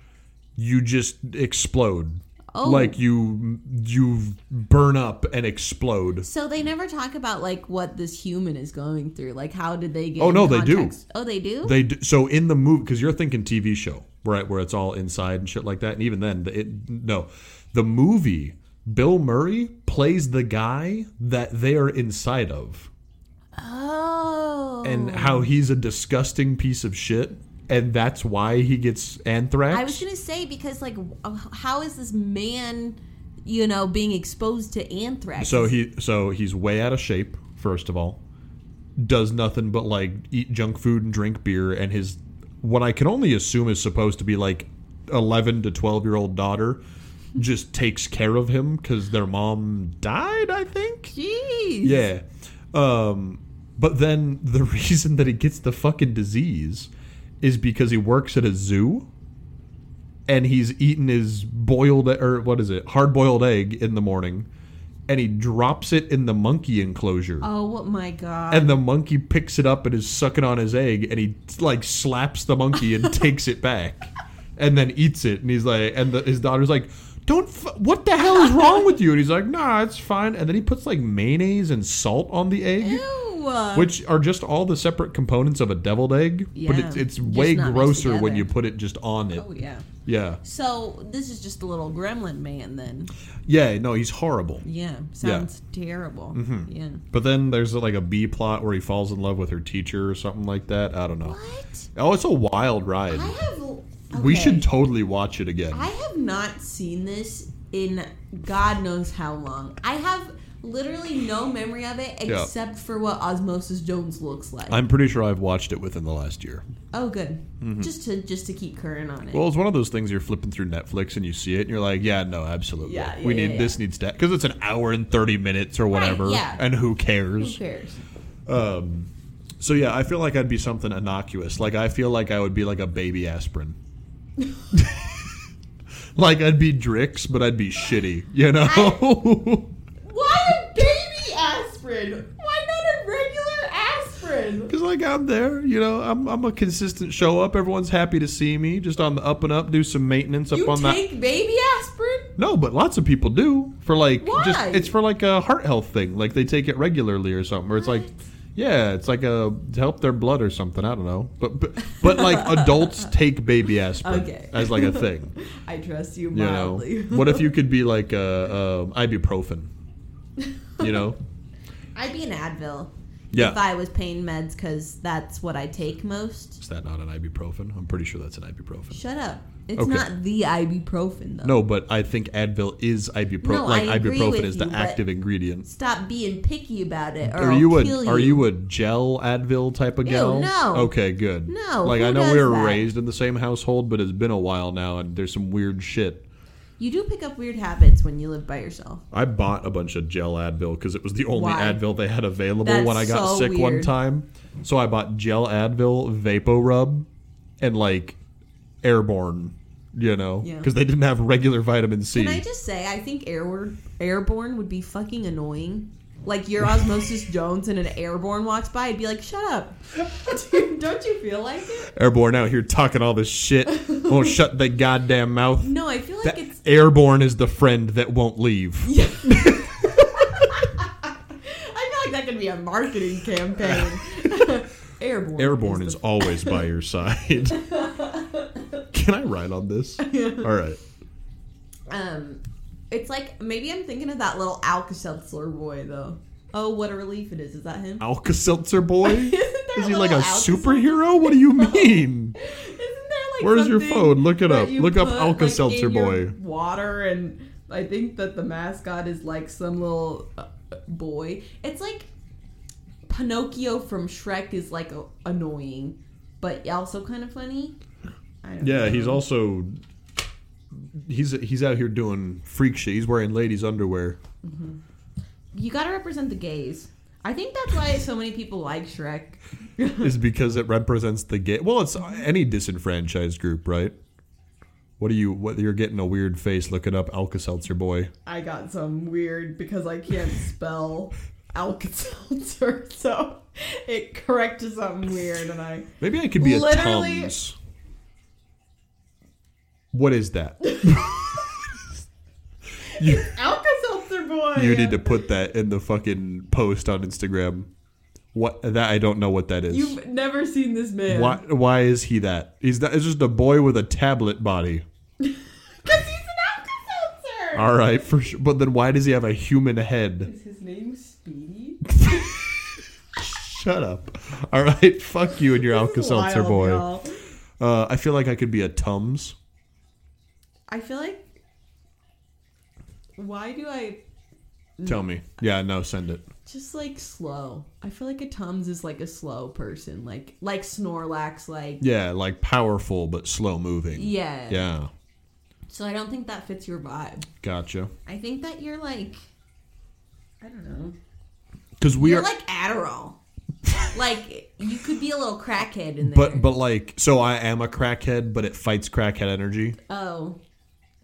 you just explode. Oh. Like you you burn up and explode. so they never talk about like what this human is going through. Like how did they get Oh, no, they do. oh they do? They do, so in the movie because you're thinking TV show right where it's all inside and shit like that, and even then, it no, the movie Bill Murray plays the guy that they are inside of, oh. And how he's a disgusting piece of shit, and that's why he gets anthrax. I was gonna say because like, how is this man, you know, being exposed to anthrax? so he so he's way out of shape. First of all, does nothing but like eat junk food and drink beer, and his what I can only assume is supposed to be like eleven to twelve year old daughter just takes care of him because their mom died. I think. Jeez. Yeah. Um, but then the reason that he gets the fucking disease is because he works at a zoo and he's eaten his boiled or what is it hard boiled egg in the morning and he drops it in the monkey enclosure Oh my god. and the monkey picks it up and is sucking on his egg and he like slaps the monkey and takes it back and then eats it and he's like and the, his daughter's like don't f- what the hell is wrong with you and he's like nah it's fine and then he puts like mayonnaise and salt on the egg Ew. Which are just all the separate components of a deviled egg but it's, it's way grosser when you put it just on it oh yeah. Yeah. So this is just a little gremlin man then. Yeah, no, he's horrible. Yeah. Sounds terrible. Mm-hmm. Yeah. But then there's like a B plot where he falls in love with her teacher or something like that. I don't know. What? Oh, it's a wild ride. I have. We should totally watch it again. I have not seen this in God knows how long. I have literally no memory of it Yeah. except for what Osmosis Jones looks like. I'm pretty sure I've watched it within the last year. oh, good. Just to just to keep current on it. Mm-hmm. Well, it's one of those things you're flipping through Netflix and you see it and you're like, yeah, no, absolutely. Yeah, we need yeah, this needs that because it's an hour and 30 minutes or whatever. yeah. And who cares? Who cares? cares? Um, so yeah, I feel like I'd be something innocuous. Like I feel like I would be like a baby aspirin. like I'd be Drix, but I'd be shitty. You know? Aspirin? Why not a regular aspirin? Because like I'm there, you know, I'm I'm a consistent show up. Everyone's happy to see me. Just on the up and up, do some maintenance up You on that. take baby aspirin? No, but lots of people do for like just Why? it's for like a heart health thing. Like they take it regularly or something. Or it's like yeah, it's like a to help their blood or something. I don't know. But but, but like adults take baby aspirin Okay. as like a thing. I trust you You know. what if you could be like uh, um ibuprofen? You know. I'd be an Advil. Yeah. If I was pain meds, because that's what I take most. Is that not an ibuprofen? I'm pretty sure that's an ibuprofen. Shut up. It's Okay. not the ibuprofen, though. No, but I think Advil is ibuprofen. No, like I agree ibuprofen with is the you, but- active ingredient. Stop being picky about it, or Are I'll you kill a you. are you a gel Advil type of Ew, no. Okay, good. No, Like I know we were that? raised in the same household, but it's been a while now, and there's some weird shit. You do pick up weird habits when you live by yourself. I bought a bunch of gel Advil because it was the only Why? Advil they had available That's when I got so sick one time. So I bought gel Advil, Vapo Rub, and like Airborne. You know, Yeah. because they didn't have regular vitamin C. Can I just say, I think airborne, airborne would be fucking annoying. Like your Osmosis Jones and an airborne walks by, I'd be like, "Shut up!" Dude, don't you feel like it? Airborne out here talking all this shit. Won't shut their goddamn mouth. No, I feel like That it's. Airborne is the friend that won't leave. Yeah. I feel like that could be a marketing campaign. airborne. Airborne is is always by your side. Can I ride on this? All right. um, it's like maybe I'm thinking of that little Alka-Seltzer boy though. Oh, what a relief it is! Is that him? Alka Seltzer boy? Isn't there Is he like a Alka-Seltzer- superhero? What do you mean? Isn't there like Where's your something phone? Look it that up. you Look up put, Alka-Seltzer in your boy. Water and I think that the mascot is like some little uh, boy. It's like Pinocchio from Shrek is like a, annoying, but also kind of funny. I don't Yeah, know. he's also he's he's out here doing freak shit. He's wearing ladies' underwear. Mm-hmm. You got to represent the gays. I think that's why so many people like Shrek. is because it represents the gay. Well, it's any disenfranchised group, right? What are you? What you're getting a weird face looking up Alka Seltzer boy? I got some weird because I can't spell Alka-Seltzer, so it corrected something weird, and I Maybe I could be a Literally- Tums. What is that? you, Alka-Seltzer boy. you need to put that in the fucking post on Instagram. What that I don't know what that is. You've never seen this man. why why is he that? He's not, it's just a boy with a tablet body. Because he's an Alka-Seltzer. All right, for sure. But then why does he have a human head? Is his name Speedy? Shut up. All right, fuck you and your Alka Seltzer boy. Uh, I feel like I could be a Tums. I feel like. Why do I Tell me. Yeah, no, send it. just like slow? I feel like a Tums is like a slow person, like like Snorlax, like Yeah, like powerful but slow moving. yeah. Yeah, So I don't think that fits your vibe. gotcha. I think that you're like, I don't know. Because we you're are, like Adderall. like you could be a little crackhead in there. but but like, so I am a crackhead, but it fights crackhead energy. oh,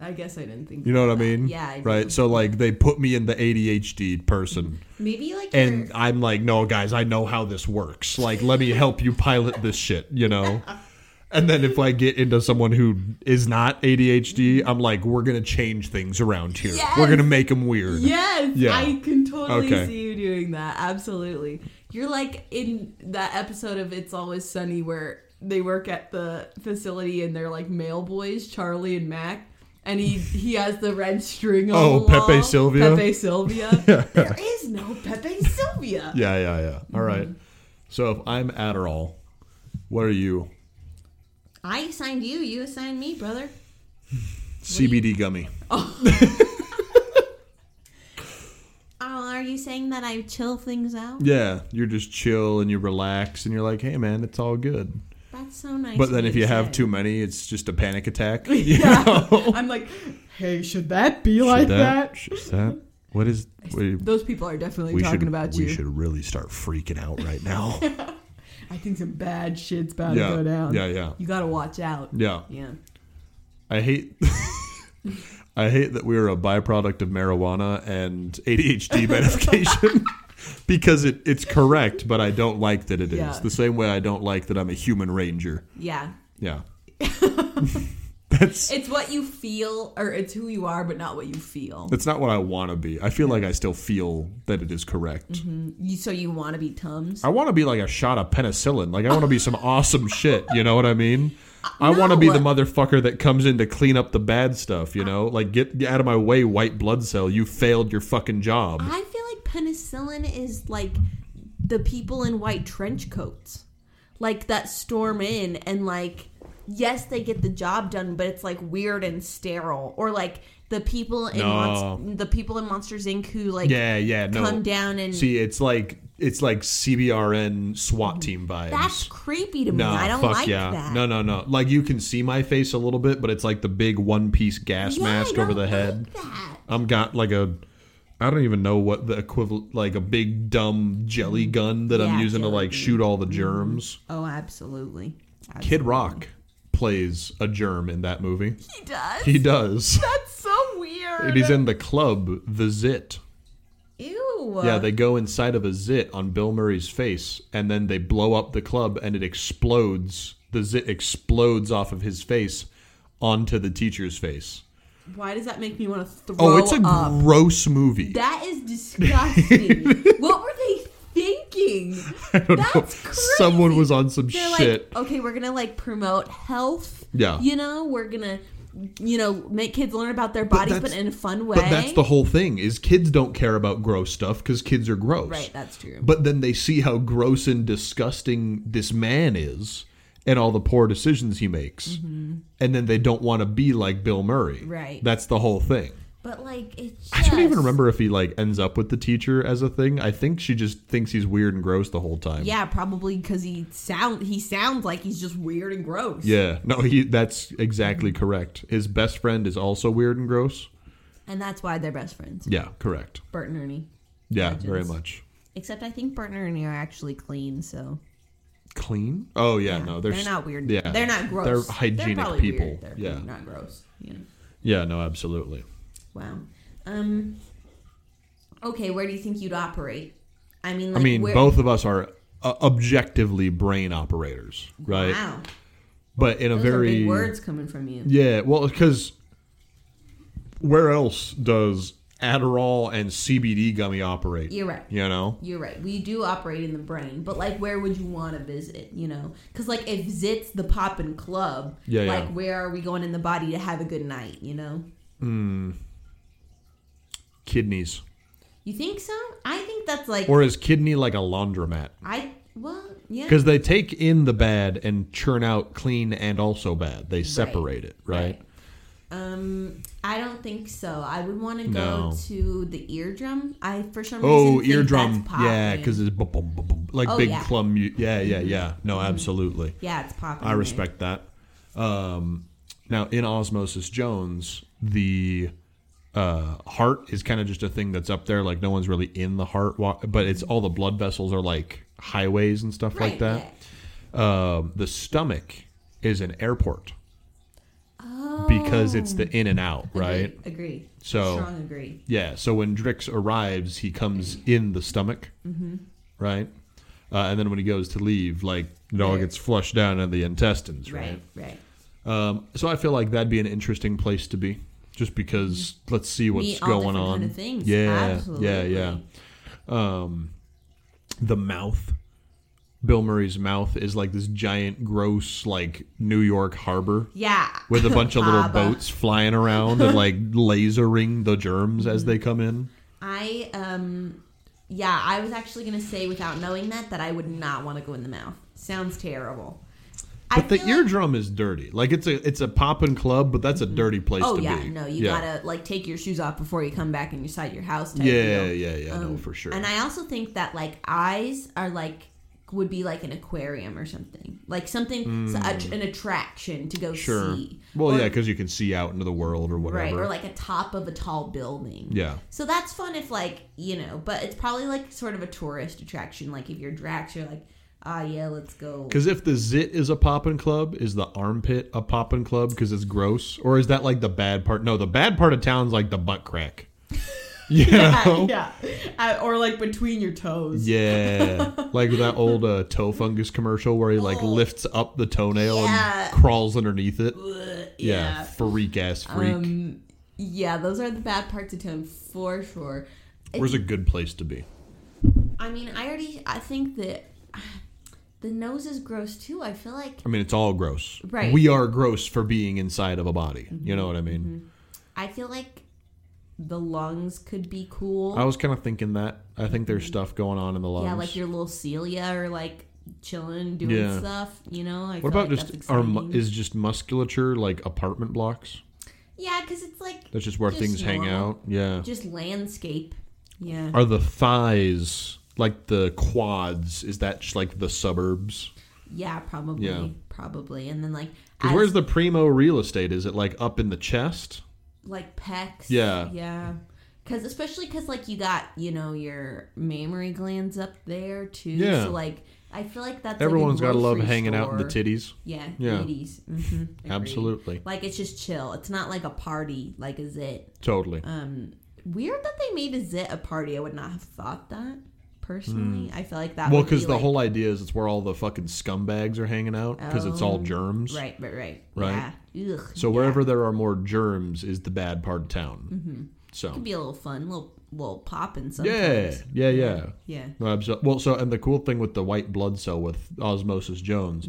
I guess I didn't think. You know what I that. mean? Yeah. I. Right. So like, they put me in the ADHD person, Maybe like and you're- I'm like, no, guys, I know how this works. Like, let me help you pilot this shit. You know. And then if I get into someone who is not ADHD, I'm like, we're gonna change things around here. Yes! We're gonna make them weird. Yes, Yeah. I can totally Okay. see you doing that. Absolutely. You're like in that episode of It's Always Sunny where they work at the facility and they're like mail boys, Charlie and Mac. And he he has the red string on Oh, the wall. Pepe Silvia? Pepe Silvia. There is no Pepe Silvia. Yeah, yeah, yeah. All mm-hmm. right. So if I'm Adderall, what are you? I assigned you. You assigned me, brother. CBD gummy. Oh. oh, are you saying that I chill things out? Yeah, you're just chill and you relax and you're like, hey man, it's all good. That's so nice. But then if you have say. too many, it's just a panic attack. yeah, I'm like, hey, should that be like that? Should that? What is? We, Those people are definitely talking should. about we you. should really start freaking out right now. I think some bad shit's about yeah, to go down. yeah, yeah, You gotta watch out. yeah. Yeah. I hate. I hate that we're a byproduct of marijuana and ADHD medication because it, it's correct, but I don't like that it is. Yeah. The same way I don't like that I'm a human ranger. Yeah. Yeah. that's It's what you feel, or it's who you are, but not what you feel. that's not what I want to be. I feel like I still feel that it is correct. Mm-hmm. You, so you want to be Tums? I want to be like a shot of penicillin. Like I want to be some awesome shit. You know what I mean? I want to be the motherfucker that comes in to clean up the bad stuff. You know, like get, get out of my way, white blood cell. You failed your fucking job. I penicillin is like the people in white trench coats, like that storm in and like yes, they get the job done, but it's like weird and sterile, or like the people in No. Monst- the people in Monsters Inc. who like Yeah, yeah. No. come down and See, it's like it's like CBRN SWAT team mhm. vibes. that's creepy to me. no, I don't fuck like yeah. that. No, no, no. Like you can see my face a little bit, but it's like the big one piece gas Yeah, mask over the head. like. I'm got like a I don't even know what the equivalent like a big dumb jelly gun that I'm Mm-hmm. Using to like shoot all the germs. Oh, absolutely. Kid Rock plays a germ in that movie. He does. He does. That's so weird. and he's in the club, the Zit. Ew. Yeah, they go inside of a zit on Bill Murray's face, and then they blow up the club, and it explodes. The zit explodes off of his face onto the teacher's face. Why does that make me want to oh, throw Oh, it's a up? gross movie. That is disgusting. what were they thinking? I don't know. That's crazy. Someone was on some They're shit. like, okay, we're gonna like promote health. Yeah. You know, we're gonna, you know, make kids learn about their bodies, but, that's- in a fun way. but that's the whole thing: is kids don't care about gross stuff because kids are gross. right. That's true. But then they see how gross and disgusting this man is, and all the poor decisions he makes, and then they don't want to be like Bill Murray. Mm-hmm. Right. That's the whole thing. But like, it's. I don't even remember if he like ends up with the teacher as a thing. I think she just thinks he's weird and gross the whole time. Yeah, probably because he sound he sounds like he's just weird and gross. Yeah. No, he that's exactly correct. His best friend is also weird and gross. And that's why they're best friends. Yeah, correct. Bert and Ernie. Yeah, Legends. very much. Except I think Bert and Ernie are actually clean, so Clean? Oh yeah, no, they're, they're not weird. Yeah. They're not gross. They're hygienic probably people. weird. They're Yeah. not gross. You know. Yeah, no, absolutely. Wow. Um. Okay, where do you think you'd operate? I mean, like, I mean, where, both of us are uh, objectively brain operators, right? Wow, But in a very are big words coming from you. Yeah, well, because where else does Adderall and CBD gummy operate? You're right. You know, You're right. We do operate in the brain, but like, where would you want to visit? You know, because like, if Zit's the poppin' club, Yeah, like, yeah. where are we going in the body to have a good night? You know, hmm. kidneys, you think so? I think that's like, or is kidney like a laundromat? I well, yeah, Because they take in the bad and churn out clean and also bad. They separate it, right? Um, I don't think so. I would want to go No. to the eardrum. I for some Oh, reason think eardrum, that's popping. yeah, because it's boom, boom, boom, boom, like Oh, big yeah. Mm-hmm. plum. mu- Yeah, yeah, yeah. No, absolutely. yeah, it's popping. I respect that. Um, now, in Osmosis Jones, the uh, heart is kind of just a thing that's up there. Like no one's really in the heart, wa- but it's all the blood vessels are like highways and stuff like Right, that. Um, the stomach is an airport Oh, because it's the in and out, right? Agree. So- strong agree. Yeah. So when Drix arrives, he comes in the stomach, Mm-hmm. right? Uh, and then when he goes to leave, like it all gets flushed down into the intestines, right? Right. Right. Um, so I feel like that'd be an interesting place to be, just because let's see what's Meet going on. kind of. Yeah, Absolutely. yeah, yeah. Um, the mouth, Bill Murray's mouth is like this giant, gross, like New York harbor Yeah. with a bunch of little boats flying around and like lasering the germs as they come in. I um yeah, I was actually gonna say without knowing that that I would not want to go in the mouth. Sounds terrible. I But the feel like- eardrum is dirty. Like it's a it's a poppin' club, but that's a dirty place Oh to yeah, be. no, you yeah. gotta like take your shoes off before you come back inside your house. Type Yeah, deal. yeah, yeah, no, Um, for sure. And I also think that like eyes are like would be like an aquarium or something, like something so- a- an attraction to go Hmm. Sure. see. Well, Or- yeah, because you can see out into the world or whatever. right, or like a top of a tall building. yeah. So that's fun if like you know, but it's probably like sort of a tourist attraction. Like if you're Drax, you're like, ah, yeah, let's go. Because if the zit is a poppin' club, is the armpit a poppin' club because it's gross, or is that like the bad part? No, the bad part of town's like the butt crack. You know? yeah, Uh, or like between your toes. Yeah, like that old uh, toe fungus commercial where he like Oh. lifts up the toenail Yeah. and crawls underneath it. Yeah, yeah. freak ass freak. Um, yeah, those are the bad parts of town for sure. It- Where's a good place to be? I mean, I already I think that the nose is gross too. I feel like I mean, it's all gross. Right. We are gross for being inside of a body. You know what I mean? I feel like the lungs could be cool. I was kind of thinking that. I think there's mm-hmm. stuff going on in the lungs. yeah, like your little cilia or like chilling doing Yeah. stuff. You know. I what about like just our mu- exciting. is just musculature like apartment blocks? yeah, because it's like That's just where Just things hang normal. out. Yeah. just landscape. Yeah. Are the thighs like the quads? Is that just like the suburbs? Yeah, probably. Yeah. Probably. And then like as- where's the primo real estate? Is it like up in the chest? Like pecs. Yeah. Yeah. Cause especially because like you got you know your mammary glands up there too. Yeah. So like I feel like that's Everyone's got got to love hanging out in the titties. Yeah. Yeah. Titties. hmm Absolutely. Like it's just chill. It's not like a party like a zit. Totally. Um, weird that they made a zit a party. I would not have thought that personally. I feel like that. Well, would be, because the like- whole idea is it's where all the fucking scumbags are hanging out because it's all Oh, germs. Right. Right. Right. Right. Yeah. Ugh, So yeah. wherever there are more germs is the bad part of town. Mm-hmm. So it could be a little fun, little little popping yeah, sometimes. yeah, yeah. Yeah. No, abso- Well, so and the cool thing with the white blood cell with Osmosis Jones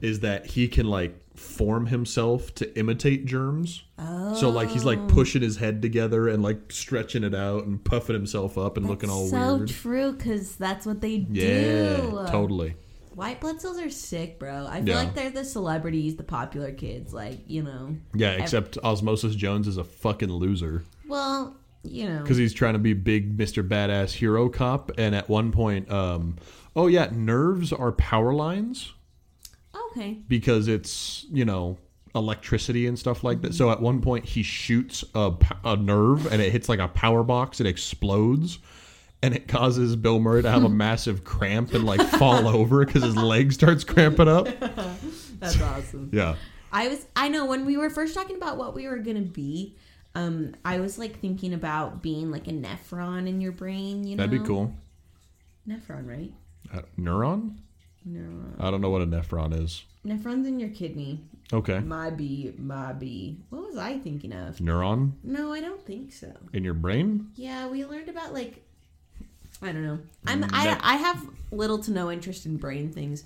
is that he can like form himself to imitate germs. Oh. So like he's like pushing his head together and like stretching it out and puffing himself up and looking all so weird. So true because that's what they yeah, do. totally. White blood cells are sick, bro. I feel Yeah. like they're the celebrities, the popular kids. Like you know, Yeah, except Osmosis Jones is a fucking loser well, you know, because he's trying to be big Mr. Badass hero cop, and at one point, um, oh yeah, nerves are power lines. okay, because it's you know electricity and stuff like that. So at one point he shoots a, p- a nerve and it hits like a power box. It explodes. And it causes Bill Murray to have a massive cramp and like fall over because his leg starts cramping up. that's awesome. Yeah, I was, I know when we were first talking about what we were gonna be, um, I was like thinking about being like a nephron in your brain. You know, that'd be cool. Nephron, right? Uh, neuron? Neuron. I don't know what a nephron is. Nephron's in your kidney. Okay, My B, my B. What was I thinking of? neuron No, I don't think so. in your brain? Yeah, we learned about like I don't know. I'm Mm, I I have little to no interest in brain things.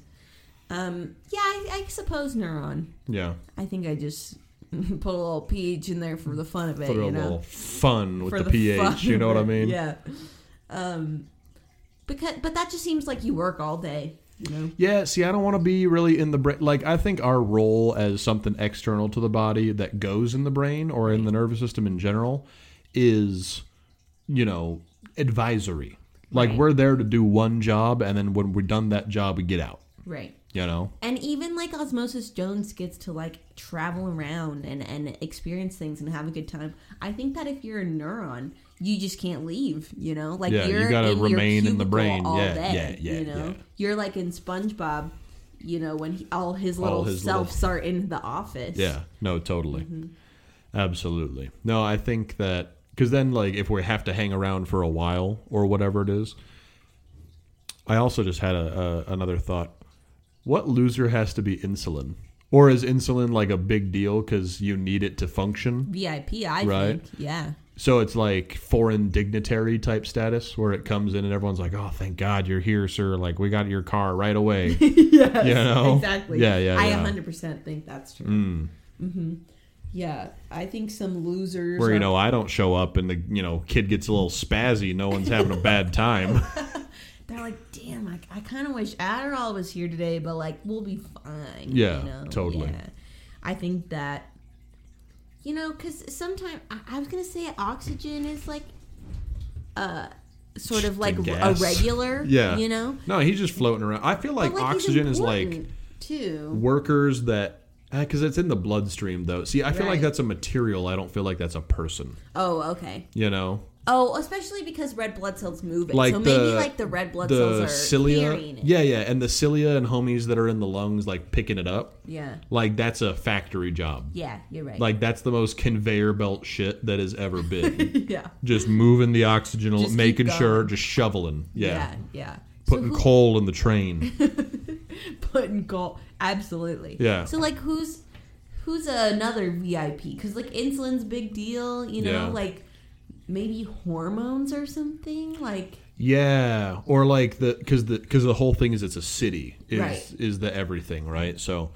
Um, yeah, I, I suppose neuron. Yeah, I think I just put a little ph in there for the fun of it. put a you know, little fun with for the, ph. You know what I mean? Yeah. Um, because but that just seems like you work all day. You know. Yeah, see, I don't want to be really in the brain. Like, I think our role as something external to the body that goes in the brain or in the nervous system in general is, you know, advisory. Like, Right. we're there to do one job, and then when we're done that job, we get out. Right. You know? And even like Osmosis Jones gets to like travel around and, and experience things and have a good time. I think that if you're a neuron, you just can't leave, you know? Like Yeah, you you're gotta in your remain in the brain. all Yeah, day, yeah, yeah, you know? yeah. You're like in SpongeBob, you know, when he, all his All little his selves are in the office. Yeah, no, totally. Mm-hmm. Absolutely. No, I think that because then, like, if we have to hang around for a while or whatever it is, I also just had a, a another thought. What loser has to be insulin? Or is insulin like a big deal because you need it to function? VIP, I Right. think. Yeah. So it's like foreign dignitary type status where it comes in and everyone's like, "Oh, thank God you're here, sir! Like we got your car right away." yes, You know? exactly. Yeah, yeah, I yeah. 100% think that's true. Mm. Yeah, I think some losers. Where you are- know I don't show up and the you know kid gets a little spazzy, no one's having a bad time. they're like, damn, I, I kind of wish Adderall was here today, but like, we'll be fine. Yeah, you know? totally. Yeah. I think that, you know, because sometimes I, I was gonna say oxygen is like, uh, sort of like a regular. Yeah. you know, no, he's just floating around. I feel like, he's oxygen is like too. workers that Uh, because it's in the bloodstream though. See, I feel like Right. that's a material. I don't feel like that's a person. Oh, okay. You know, Oh, especially because red blood cells move it. like so the maybe like the red blood cells the are cilia. carrying it. Yeah, yeah, and the cilia and homies that are in the lungs, like picking it up. Yeah. Like that's a factory job. Yeah, you're right. Like that's the most conveyor belt shit that has ever been. yeah. just moving the oxygen, Just keep making sure, just shoveling. Yeah. Yeah, yeah. Putting so who, coal in the train. putting coal. Absolutely. Yeah. So like, who's who's another VIP? Because like insulin's big deal. You know, Yeah. like maybe hormones or something. Like Yeah, or like the because the because the whole thing is it's a city is Right. is the everything right. So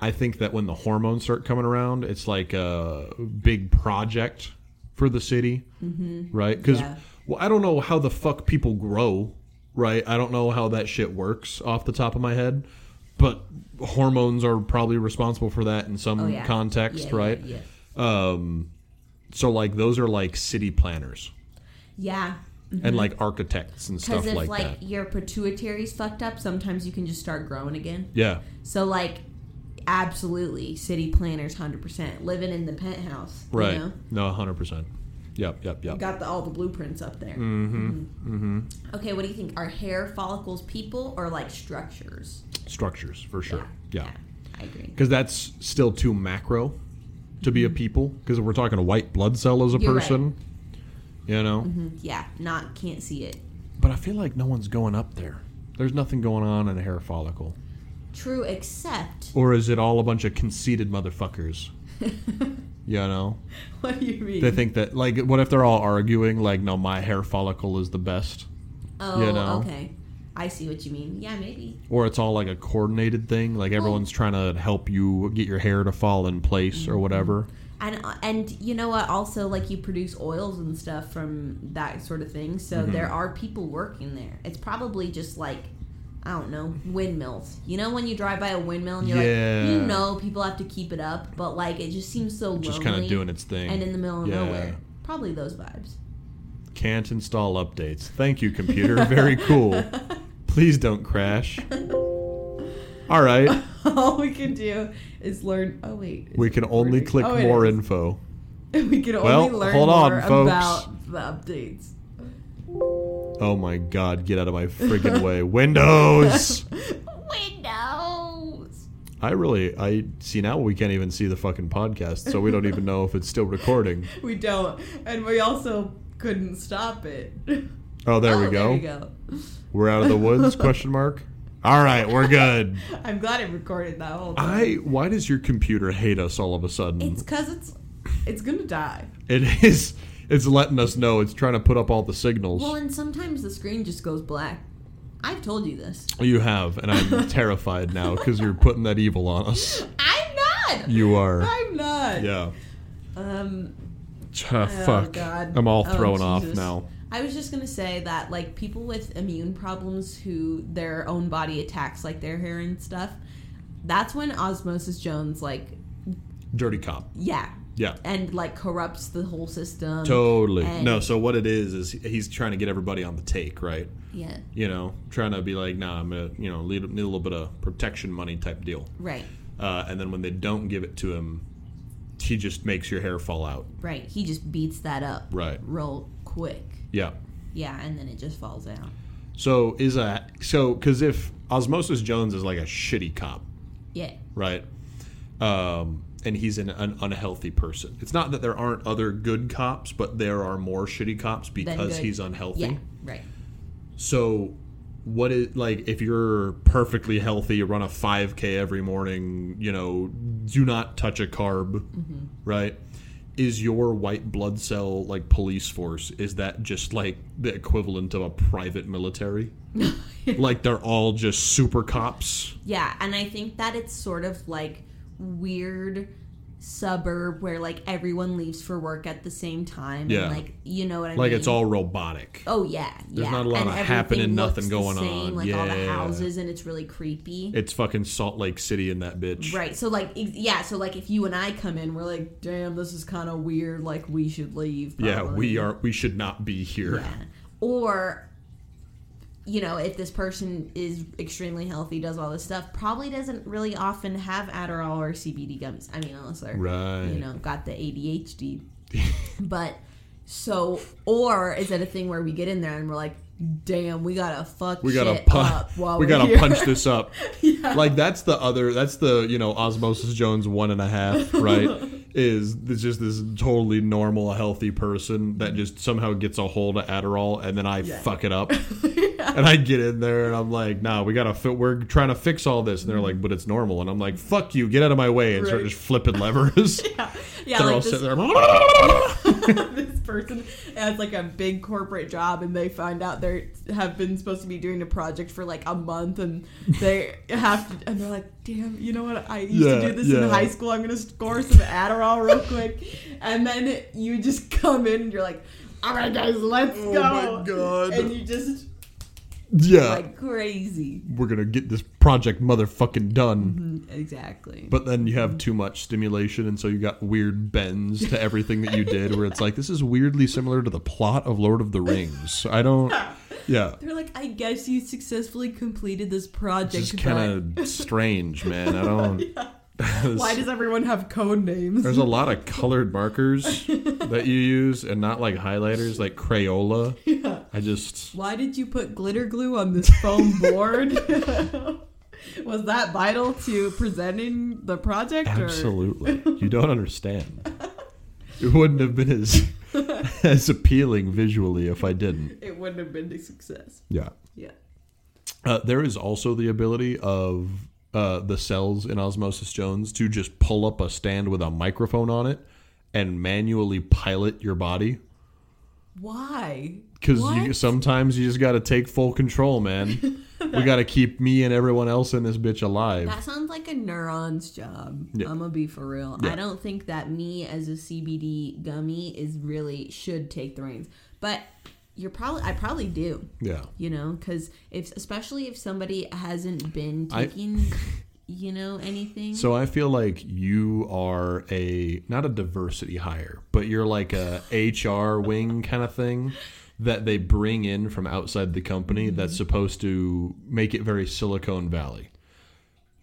I think that when the hormones start coming around, it's like a big project for the city, mm-hmm. right? Because Yeah. well, I don't know how the fuck people grow, right? I don't know how that shit works off the top of my head, but hormones are probably responsible for that in some oh yeah, context, Yeah, right? Yeah. Um, so like those are like city planners Yeah. and like architects and stuff if like, like, that. Because if like your pituitary's fucked up, sometimes you can just start growing again. Yeah. So like, absolutely, city planners, hundred percent living in the penthouse. you Right. know? No, hundred percent. Yep. Yep. Yep. Got the, all the blueprints up there. Mm-hmm. Mm-hmm. Okay, what do you think? Are hair follicles people or like structures? Structures for sure. Yeah. I agree. Because that's still too macro to be a people. Because if we're talking a white blood cell as a Mm-hmm. You're right. person, you know. Mhm. Yeah, not can't see it. But I feel like no one's going up there. There's nothing going on in a hair follicle. True, except Or is it all a bunch of conceited motherfuckers? you know, what do you mean? they think that like, what if they're all arguing like, no, my hair follicle is the best, oh, you know? okay. I see what you mean. Yeah, maybe. or it's all like a coordinated thing, like everyone's trying to help you get your hair to fall in place Mm-hmm. or whatever. And and you know what? Also, like you produce oils and stuff from that sort of thing. So Mm-hmm. there are people working there. It's probably just like I don't know windmills. You know when you drive by a windmill and you're Yeah. like, you know, people have to keep it up, but like it just seems so Just kind of doing its thing. and in the middle of Yeah. nowhere. Probably those vibes. Can't install updates. Thank you, computer. Very cool. Please don't crash. All right. All we can do is learn. Oh wait, oh, We can only click Oh, more is. info. we can Well, only learn hold on, more folks. about the updates. Oh my god, get out of my freaking way. Windows! Windows. I really I see now we can't even see the fucking podcast, so we don't even know if it's still recording. We don't, and we also couldn't stop it. Oh, there Oh, we go. There we go. We're out of the woods? Question mark. All right, we're good. I'm glad it recorded that whole time. I why does your computer hate us all of a sudden? It's because it's it's gonna die. It is. It's letting us know. It's trying to put up all the signals. Well, and sometimes the screen just goes black. I've told you this. you have, and I'm terrified now because you're putting that evil on us. I'm not. You are. I'm not. Yeah. Um. Ah, fuck. God. I'm all Oh, thrown off now. I was just gonna say that like people with immune problems who their own body attacks like their hair and stuff. That's when Osmosis Jones like Dirty cop. yeah Yeah. and like corrupts the whole system. Totally. And- no, so what it is is he's trying to get everybody on the take, right? Yeah. You know, trying to be like, nah, I'm gonna, you know, need, need a little bit of protection money type deal. Right. Uh, and then when they don't give it to him, he just makes your hair fall out. Right. He just beats that up Right. real quick. Yeah. Yeah, and then it just falls out. So is a so because if Osmosis Jones is like a shitty cop, Yeah. right? Um, and he's an, an unhealthy person. It's not that there aren't other good cops, but there are more shitty cops because he's unhealthy. Yeah. Right. So, what is like if you're perfectly healthy, you run a 5K every morning, you know, do not touch a carb, mm-hmm. right? is your white blood cell like police force is that just like the equivalent of a private military like they're all just super cops Yeah, and I think that it's sort of like weird suburb where like everyone leaves for work at the same time. Yeah. And, like you know what I like mean? Like it's all robotic Oh yeah, There's yeah. not a lot and of happening, nothing going same, on. Like all the houses, and it's really creepy. it's fucking salt lake city in that bitch Right. So like yeah. So like if you and I come in, we're like, damn, this is kind of weird. Like we should leave. yeah we are we should not be here Yeah. Or, you know, if this person is extremely healthy, does all this stuff, probably doesn't really often have Adderall or CBD gummies. I mean, unless they're, Right. you know, got the ADHD. but so, or is it a thing where we get in there and we're like, damn, we gotta fuck we gotta shit punch up while we gotta here. punch this up like that's the other that's the you know osmosis jones one and a half right is just this totally normal healthy person that just somehow gets a hold of adderall and then i Yeah. fuck it up and i get in there and i'm like nah we gotta we're trying to fix all this. And they're like but it's normal. And i'm like fuck you get out of my way and start Right. just flipping levers. Yeah, they're like all this, sitting there. This person has like a big corporate job and they find out they have been supposed to be doing a project for like a month and they have to and they're like damn you know what? I used Yeah, to do this yeah. in high school. I'm gonna score some adderall real quick. And then you just come in and you're like all right guys let's Oh go. my God. and you just yeah like crazy we're gonna get this project motherfucking done Mm, exactly But then you have too much stimulation, and so you got weird bends to everything that you did, where it's like this is weirdly similar to the plot of Lord of the Rings. I don't. Yeah, they're like i guess you successfully completed this project it's kind of strange, man. I don't. Why does everyone have code names There's a lot of colored markers that you use, and not like highlighters, like Crayola. Yeah. I just. Why did you put glitter glue on this foam board? Was that vital to presenting the project? Or? Absolutely, you don't understand. It wouldn't have been as as appealing visually if I didn't. It wouldn't have been a success. Yeah. Yeah. Uh, there is also the ability of uh, the cells in Osmosis Jones to just pull up a stand with a microphone on it and manually pilot your body. Why? Because you, sometimes you just got to take full control, man. we got to keep me and everyone else in this bitch alive. That sounds like a neuron's job. Yeah. I'm gonna be for real. Yeah. I don't think that me as a CBD gummy is really should take the reins. But you're probably I probably do. Yeah. You know, because if especially if somebody hasn't been I- taking, you know, anything. So I feel like you are a not a diversity hire, but you're like a HR wing kind of thing that they bring in from outside the company that's mm-hmm. supposed to make it very Silicon Valley.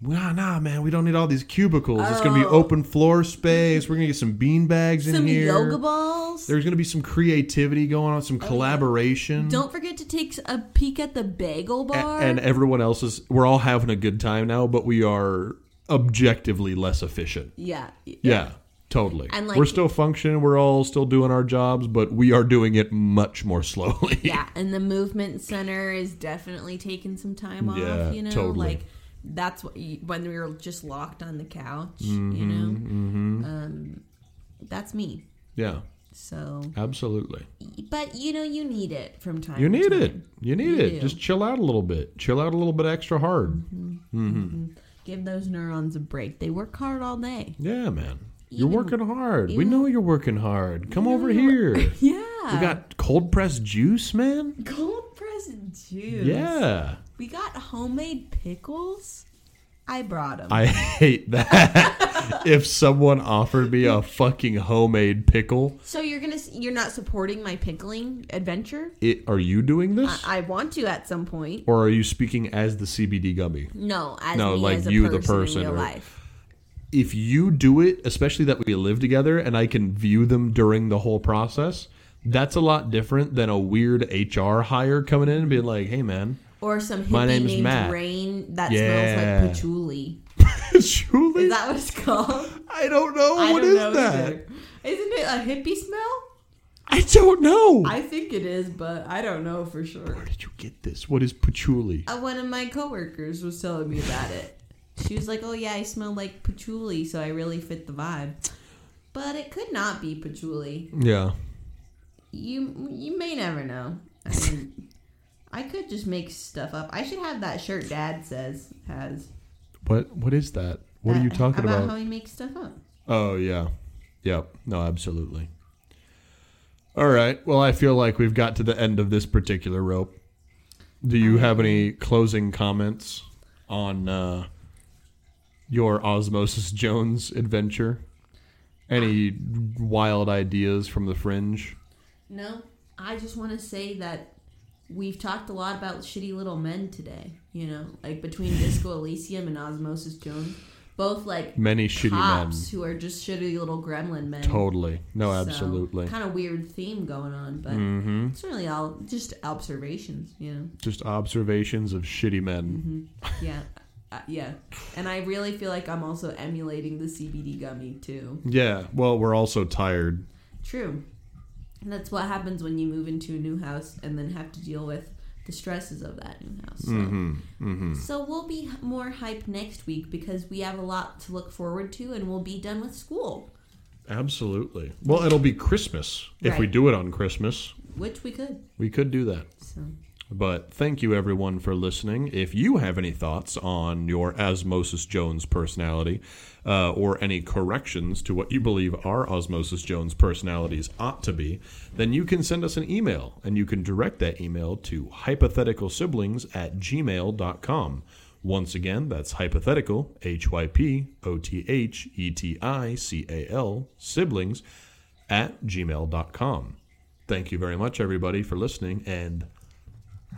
Nah, nah, man, we don't need all these cubicles. It's gonna be Oh. open floor space. We're gonna get some bean bags in some here. yoga balls. There's gonna be some creativity going on, some collaboration. Don't forget to take a peek at the bagel A- bar. and everyone else is. We're all having a good time now, but we are objectively less efficient. yeah, Yeah, totally. And, like- we're still functioning. We're all still doing our jobs, but we are doing it much more slowly. yeah. And the movement center is definitely taking some time off. Yeah, you know, totally. like that's what you, when we were just locked on the couch. Mm-hmm, you know, um, that's me. Yeah, So, absolutely. but you know, you need it from time. You need time. it. You need You it. do. Just chill out a little bit. Chill out a little bit extra hard. Mm-hmm. Give those neurons a break. They work hard all day. Yeah, man. You're working hard. we know you're working hard. Come over here. Yeah, we got cold pressed juice, man. cold pressed juice. Yeah. We got homemade pickles. I brought them. I hate that. if someone offered me a fucking homemade pickle, so you're gonna you're not supporting my pickling adventure? it, are you doing this? I, I want to at some point. or are you speaking as the CBD gummy? No, as No, me like as you, the person, person, in real or- life. If you do it, especially that we live together and I can view them during the whole process, that's a lot different than a weird HR hire coming in and being like, "Hey, man, Or some hippie My name's named Matt. Rain that Yeah. smells like patchouli. Julie, Is that what it's called? I don't know what is that. either. Isn't it a hippie smell? I don't know. I think it is, but I don't know for sure. Where did you get this? What is patchouli? Uh, one of my coworkers was telling me about it. She was like, "Oh yeah, I smell like patchouli, so I really fit the vibe." but it could not be patchouli. Yeah. You you may never know. I mean, I could just make stuff up. I should have that shirt Dad says has. What what is that? What are you talking about? about? How he makes stuff up. Oh yeah. Yep. No, absolutely. All right. Well, I feel like we've got to the end of this particular rope. Do you have any closing comments on uh, your Osmosis Jones adventure? Any wild ideas from the fringe? No, I just want to say that we've talked a lot about shitty little men today. You know, like between Disco Elysium and Osmosis Jones, both like Many shitty cops who are just shitty little gremlin men. men. Totally. No, absolutely. Kind of weird theme going on, but hmm it's really all just observations. You know. Just observations of shitty men. Yeah. Uh, yeah, and I really feel like I'm also emulating the CBD gummy too. Yeah. Well, we're also tired. True. And that's what happens when you move into a new house and then have to deal with the stresses of that new house. So, hmm hmm so we'll be more hyped next week because we have a lot to look forward to and we'll be done with school, Absolutely. Well, it'll be Christmas if we do it on Christmas. which we could. We could do that. So But thank you everyone for listening. If you have any thoughts on your Osmosis Jones personality, uh, or any corrections to what you believe our Osmosis Jones personalities ought to be, then you can send us an email, and you can direct that email to hypotheticalsiblings at gmail.com. Once again, that's hypothetical, H Y P O T H E T I C A L, siblings, at gmail.com. Thank you very much, everybody, for listening, and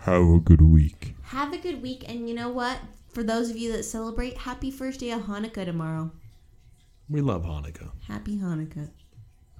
have a good week. have a good week, and you know what? For those of you that celebrate, happy first day of Hanukkah tomorrow. We love Hanukkah. Happy Hanukkah.